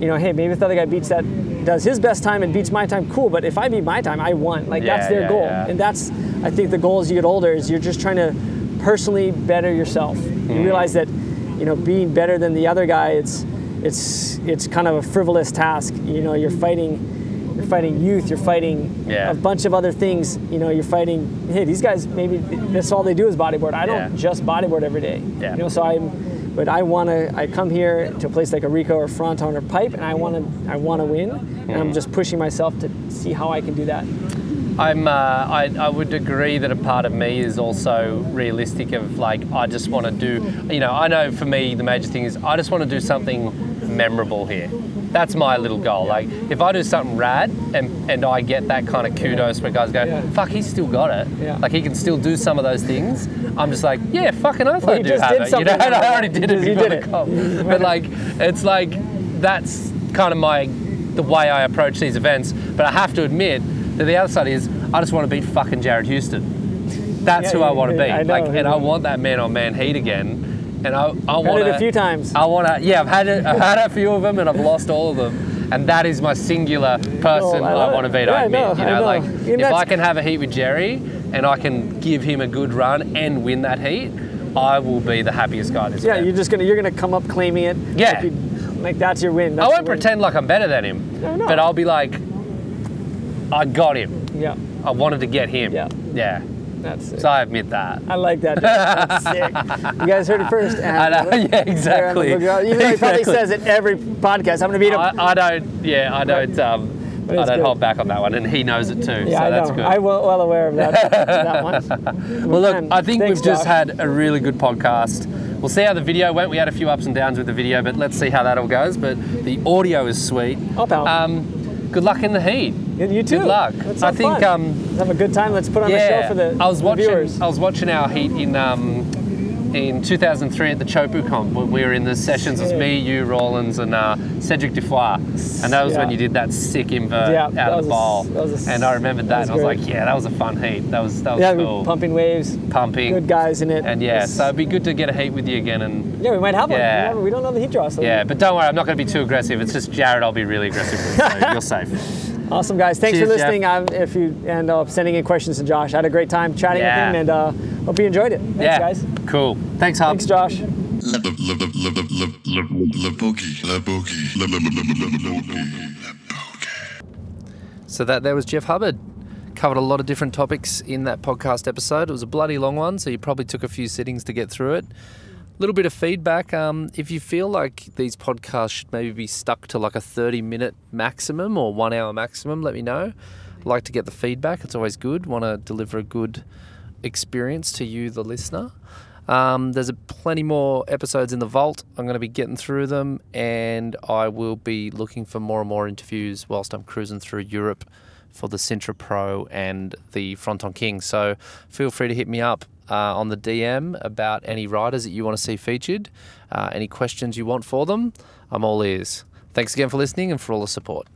you know, hey, maybe if the other guy beats that does his best time and beats my time, cool. But if I beat my time, I won. Like Yeah, that's their yeah, goal, yeah. and that's I think the goal as you get older is you're just trying to personally better yourself. Mm. You realize that you know being better than the other guy, it's it's it's kind of a frivolous task. You know, you're fighting. You're fighting youth. You're fighting Yeah. a bunch of other things. You know, you're fighting. Hey, these guys maybe that's all they do is bodyboard. I don't Yeah. just bodyboard every day. Yeah. You know, so I'm, but I want to. I come here to a place like Arica or Fronton or Pipe, and I want to. I want to win, and I'm just pushing myself to see how I can do that. I'm. Uh, I, I would agree that a part of me is also realistic. Of like, I just want to do. You know, I know for me the major thing is I just want to do something memorable here. That's my little goal. Like, if I do something rad and and I get that kind of kudos where guys go, fuck, he's still got it. Yeah. Like he can still do some of those things. I'm just like, yeah, fucking oath Well, I do just have did it. You something know, and I already did it You did it. But like, it's like that's kind of my the way I approach these events. But I have to admit that the other side is I just want to beat fucking Jared Houston. That's Yeah, who I want to beat. I know, like, and I want that man on man heat again. And I, I want it a few times. I want to. Yeah, I've had it. I've had a few of them, and I've lost all of them. And that is my singular person Oh, I I, want to beat. Yeah, I admit, know, you know, know. like And if I can have a heat with Jerry and I can give him a good run and win that heat, I will be the happiest guy this Yeah, event. you're just gonna you're gonna come up claiming it. Yeah. Like, you- like that's your win. I won't pretend like I'm better than him, No, no. but I'll be like, I got him. Yeah, I wanted to get him. Yeah. Yeah. that's it. So I admit that. I like that. That's sick. You guys heard it first. I know, yeah, exactly. Even though he probably Exactly. says it every podcast. I'm gonna beat him. I, I don't. Yeah, I don't. Um, I don't good. hold back on that one, and he knows it too. yeah, so I that's know. good. I'm well, well aware of that. that one. Well, look, I think thanks, we've just Josh. had a really good podcast. We'll see how the video went. We had a few ups and downs with the video, but let's see how that all goes. But the audio is sweet. Oh, pal. Um, good luck in the heat. You- too. Good luck. I think. Um, have a good time. Let's put on a show for the, I was the watching. viewers. I was watching our heat in um, in 2003 at the Chopu Comp. when We were in the sessions. It was me, you, Rollins, and uh, Cedric Dufois. And that was when you did that sick invert Yeah, out of was the a- ball. a- and I remembered that, that and I was great. like, yeah, that was a fun heat. That was that was yeah, cool. pumping waves. Pumping. Good guys in it. And yeah, so it'd be good to get a heat with you again. And yeah, we might have one. Yeah. We never- We don't know the heat draw. So yeah, but don't worry, I'm not going to be too aggressive. It's just Jared. I'll be really aggressive. With, so you're safe. Awesome, guys. Thanks Cheers, for Jeff. listening. Um, if you end up sending in questions to Josh, I had a great time chatting Yeah. with him, and uh, hope you enjoyed it. Thanks, yeah, guys. cool. Thanks, Hub. Thanks, Josh. La. So that there was Jeff Hubbard. Covered a lot of different topics in that podcast episode. It was a bloody long one, so you probably took a few sittings to get through it. Little bit of feedback. Um, if you feel like these podcasts should maybe be stuck to like a 30 minute maximum or one hour maximum, let me know. I'd like to get the feedback. It's always good. Want to deliver a good experience to you, the listener. Um, there's a plenty more episodes in the vault. I'm going to be getting through them, and I will be looking for more and more interviews whilst I'm cruising through Europe for the Sintra Pro and the Fronton King. So feel free to hit me up uh, on the DM about any riders that you want to see featured, uh, any questions you want for them. I'm all ears. Thanks again for listening and for all the support.